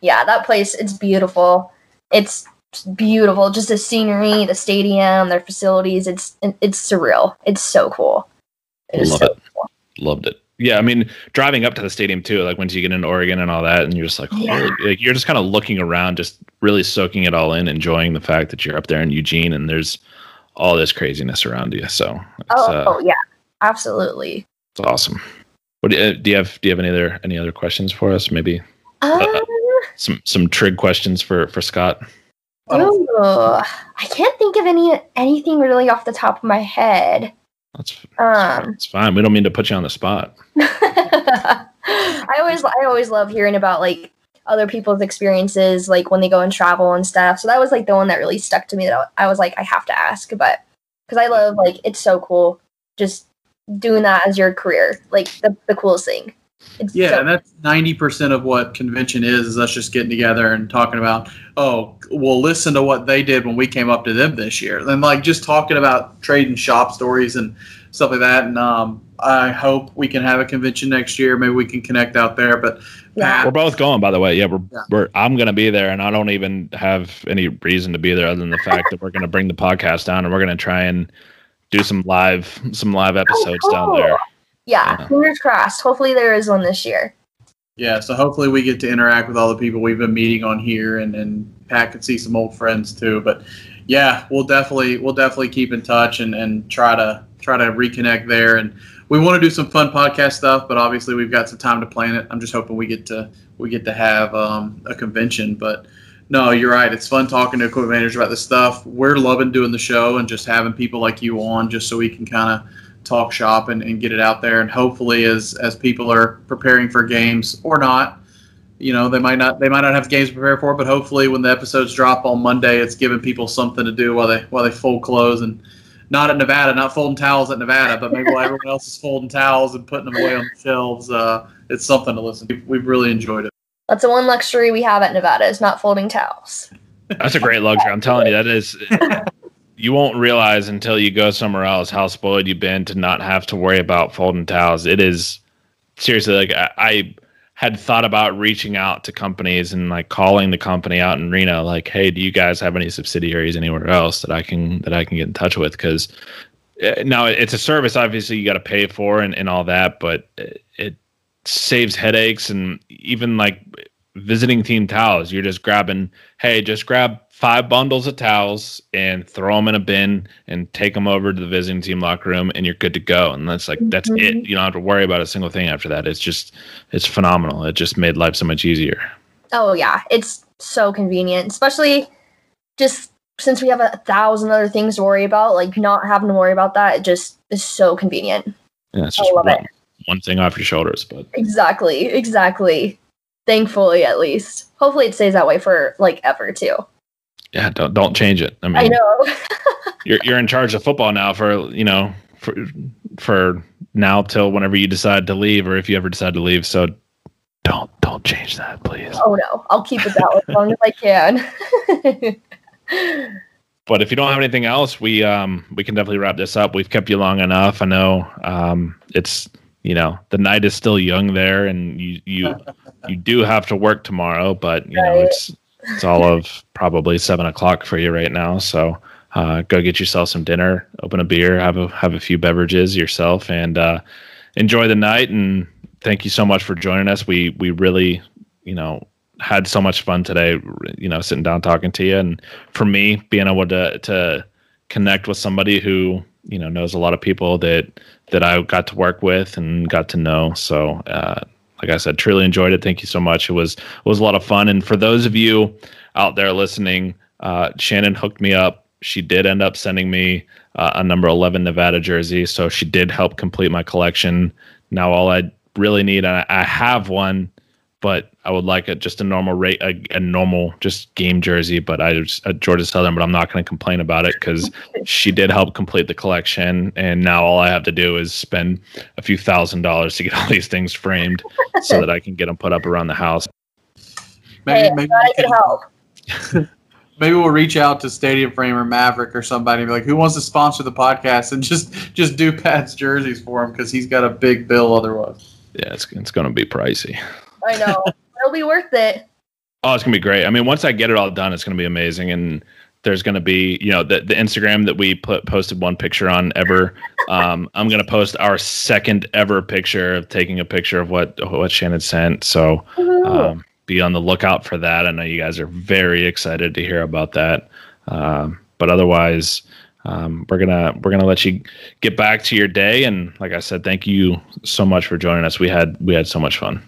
yeah, that place it's beautiful. It's beautiful. Just the scenery, the stadium, their facilities. It's it's surreal. It's so cool. It Love so it. cool. loved it. Yeah, I mean, driving up to the stadium too, like once you get into Oregon and all that, and you're just like, holy, Yeah. like you're just kind of looking around, just really soaking it all in, enjoying the fact that you're up there in Eugene and there's all this craziness around you. So Oh, uh, oh yeah, absolutely. it's awesome. What do you, do you have? Do you have any other any other questions for us? Maybe Um, some some trig questions for for Scott. Oh, I can't think of any anything really off the top of my head. That's Um, it's fine. We don't mean to put you on the spot. I always I always love hearing about like other people's experiences, like when they go and travel and stuff. So that was like the one that really stuck to me that I was like I have to ask, but because I love like it's so cool just doing that as your career, like the the coolest thing. It's Yeah, so- and that's ninety percent of what convention is. Is us just getting together and talking about, oh, we'll listen to what they did when we came up to them this year. and like just talking about trade and shop stories and stuff like that. And um, I hope we can have a convention next year. Maybe we can connect out there. But Yeah. We're both going, by the way. Yeah, we're, Yeah. we're I'm gonna be there, and I don't even have any reason to be there other than the fact that we're gonna bring the podcast down and we're gonna try and do some live some live episodes down cool. there. Yeah, Yeah. fingers crossed. Hopefully there is one this year. Yeah, so hopefully we get to interact with all the people we've been meeting on here, and, and Pat could see some old friends too. But yeah, we'll definitely we'll definitely keep in touch and, and try to try to reconnect there. And we want to do some fun podcast stuff, but obviously we've got some time to plan it. I'm just hoping we get to we get to have um, a convention. But no, you're right. It's fun talking to equipment managers about this stuff. We're loving doing the show and just having people like you on, just so we can kind of talk shop and, and get it out there. And hopefully, as as people are preparing for games or not, you know, they might not they might not have games to prepare for, but hopefully, when the episodes drop on Monday, it's giving people something to do while they while they fold clothes and. Not at Nevada, not folding towels at Nevada, but maybe while everyone else is folding towels and putting them away on the shelves, uh, it's something to listen to. We've really enjoyed it. That's the one luxury we have at Nevada is not folding towels. That's a great luxury. I'm telling you, that is. You won't realize until you go somewhere else how spoiled you've been to not have to worry about folding towels. It is seriously like I, I had thought about reaching out to companies and like calling the company out in Reno, like, hey, do you guys have any subsidiaries anywhere else that I can that I can get in touch with? Because eh, now it's a service, obviously you got to pay for and, and all that, but it, it saves headaches and even like visiting team towels. You're just grabbing, hey, just grab five bundles of towels and throw them in a bin and take them over to the visiting team locker room and you're good to go. And that's like, that's it. Mhm. You don't have to worry about a single thing after that. It's just, it's phenomenal. It just made life so much easier. Oh yeah, it's so convenient, especially just since we have a thousand other things to worry about. Like not having to worry about that, it just is so convenient. Yeah, it's I just love one, it. one thing off your shoulders, but Exactly, exactly. Thankfully, at least. Hopefully, it stays that way for like ever too. Yeah, don't, don't change it. I mean, I know. you're, you're in charge of football now for, you know, for, for now till whenever you decide to leave or if you ever decide to leave. So don't, don't change that, please. oh no, I'll keep it that way as long as I can. but if you don't have anything else, we um we can definitely wrap this up. We've kept you long enough. I know um it's you know the night is still young there, and you you you do have to work tomorrow, but you know it's it's all of probably seven o'clock for you right now. So uh, go get yourself some dinner, open a beer, have a have a few beverages yourself, and uh, enjoy the night. And thank you so much for joining us. We we really you know had so much fun today. You know, sitting down talking to you, and for me, being able to to connect with somebody who you know knows a lot of people that that I got to work with and got to know. So, uh, like I said, truly enjoyed it. Thank you so much. It was it was a lot of fun. And for those of you out there listening, uh, Shannon hooked me up. She did end up sending me uh, a number eleven Nevada jersey, so she did help complete my collection. Now all I really need, and I, I have one but I would like a, just a normal rate, a, a normal just game jersey. But I just uh, a Georgia Southern, but I'm not going to complain about it because she did help complete the collection, and now all I have to do is spend a few thousand dollars to get all these things framed so that I can get them put up around the house. Maybe, hey, maybe, I can- help. maybe we'll reach out to Stadium Frame or Maverick or somebody and be like, who wants to sponsor the podcast and just just do Pat's jerseys for him because he's got a big bill otherwise. Yeah, it's it's going to be pricey. I know. It'll be worth it. Oh, it's gonna be great. I mean, once I get it all done, it's gonna be amazing. And there's gonna be, you know, the the Instagram that we put posted one picture on ever. Um, I'm gonna post our second ever picture of taking a picture of what what Shannon sent. So um, be on the lookout for that. I know you guys are very excited to hear about that. Um, but otherwise, um, we're gonna we're gonna let you get back to your day. And like I said, thank you so much for joining us. We had we had so much fun.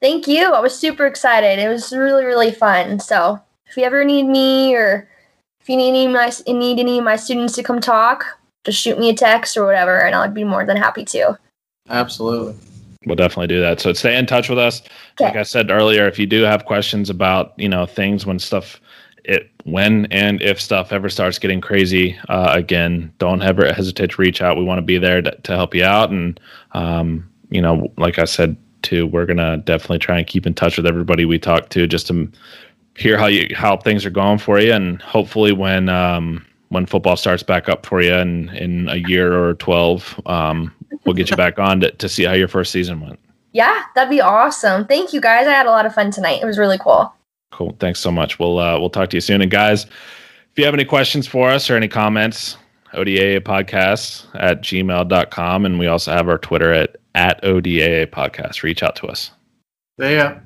Thank you. I was super excited. It was really, really fun. So if you ever need me or if you need any of my need any of my students to come talk, just shoot me a text or whatever, and I'd be more than happy to. Absolutely. We'll definitely do that. So stay in touch with us. Okay. Like I said earlier, if you do have questions about you know things when stuff it when and if stuff ever starts getting crazy uh, again, don't ever hesitate to reach out. We want to be there to, to help you out, and um, you know, like I said too, we're gonna definitely try and keep in touch with everybody we talk to just to hear how you how things are going for you, and hopefully when um, when football starts back up for you in in a year or twelve, um, we'll get you back on to, to see how your first season went. Yeah, that'd be awesome. Thank you guys. I had a lot of fun tonight. It was really cool. Cool. Thanks so much. We'll uh, we'll talk to you soon. And guys, if you have any questions for us or any comments, ODA podcast at gmail.com. And we also have our Twitter at, at ODA podcast. Reach out to us. Yeah.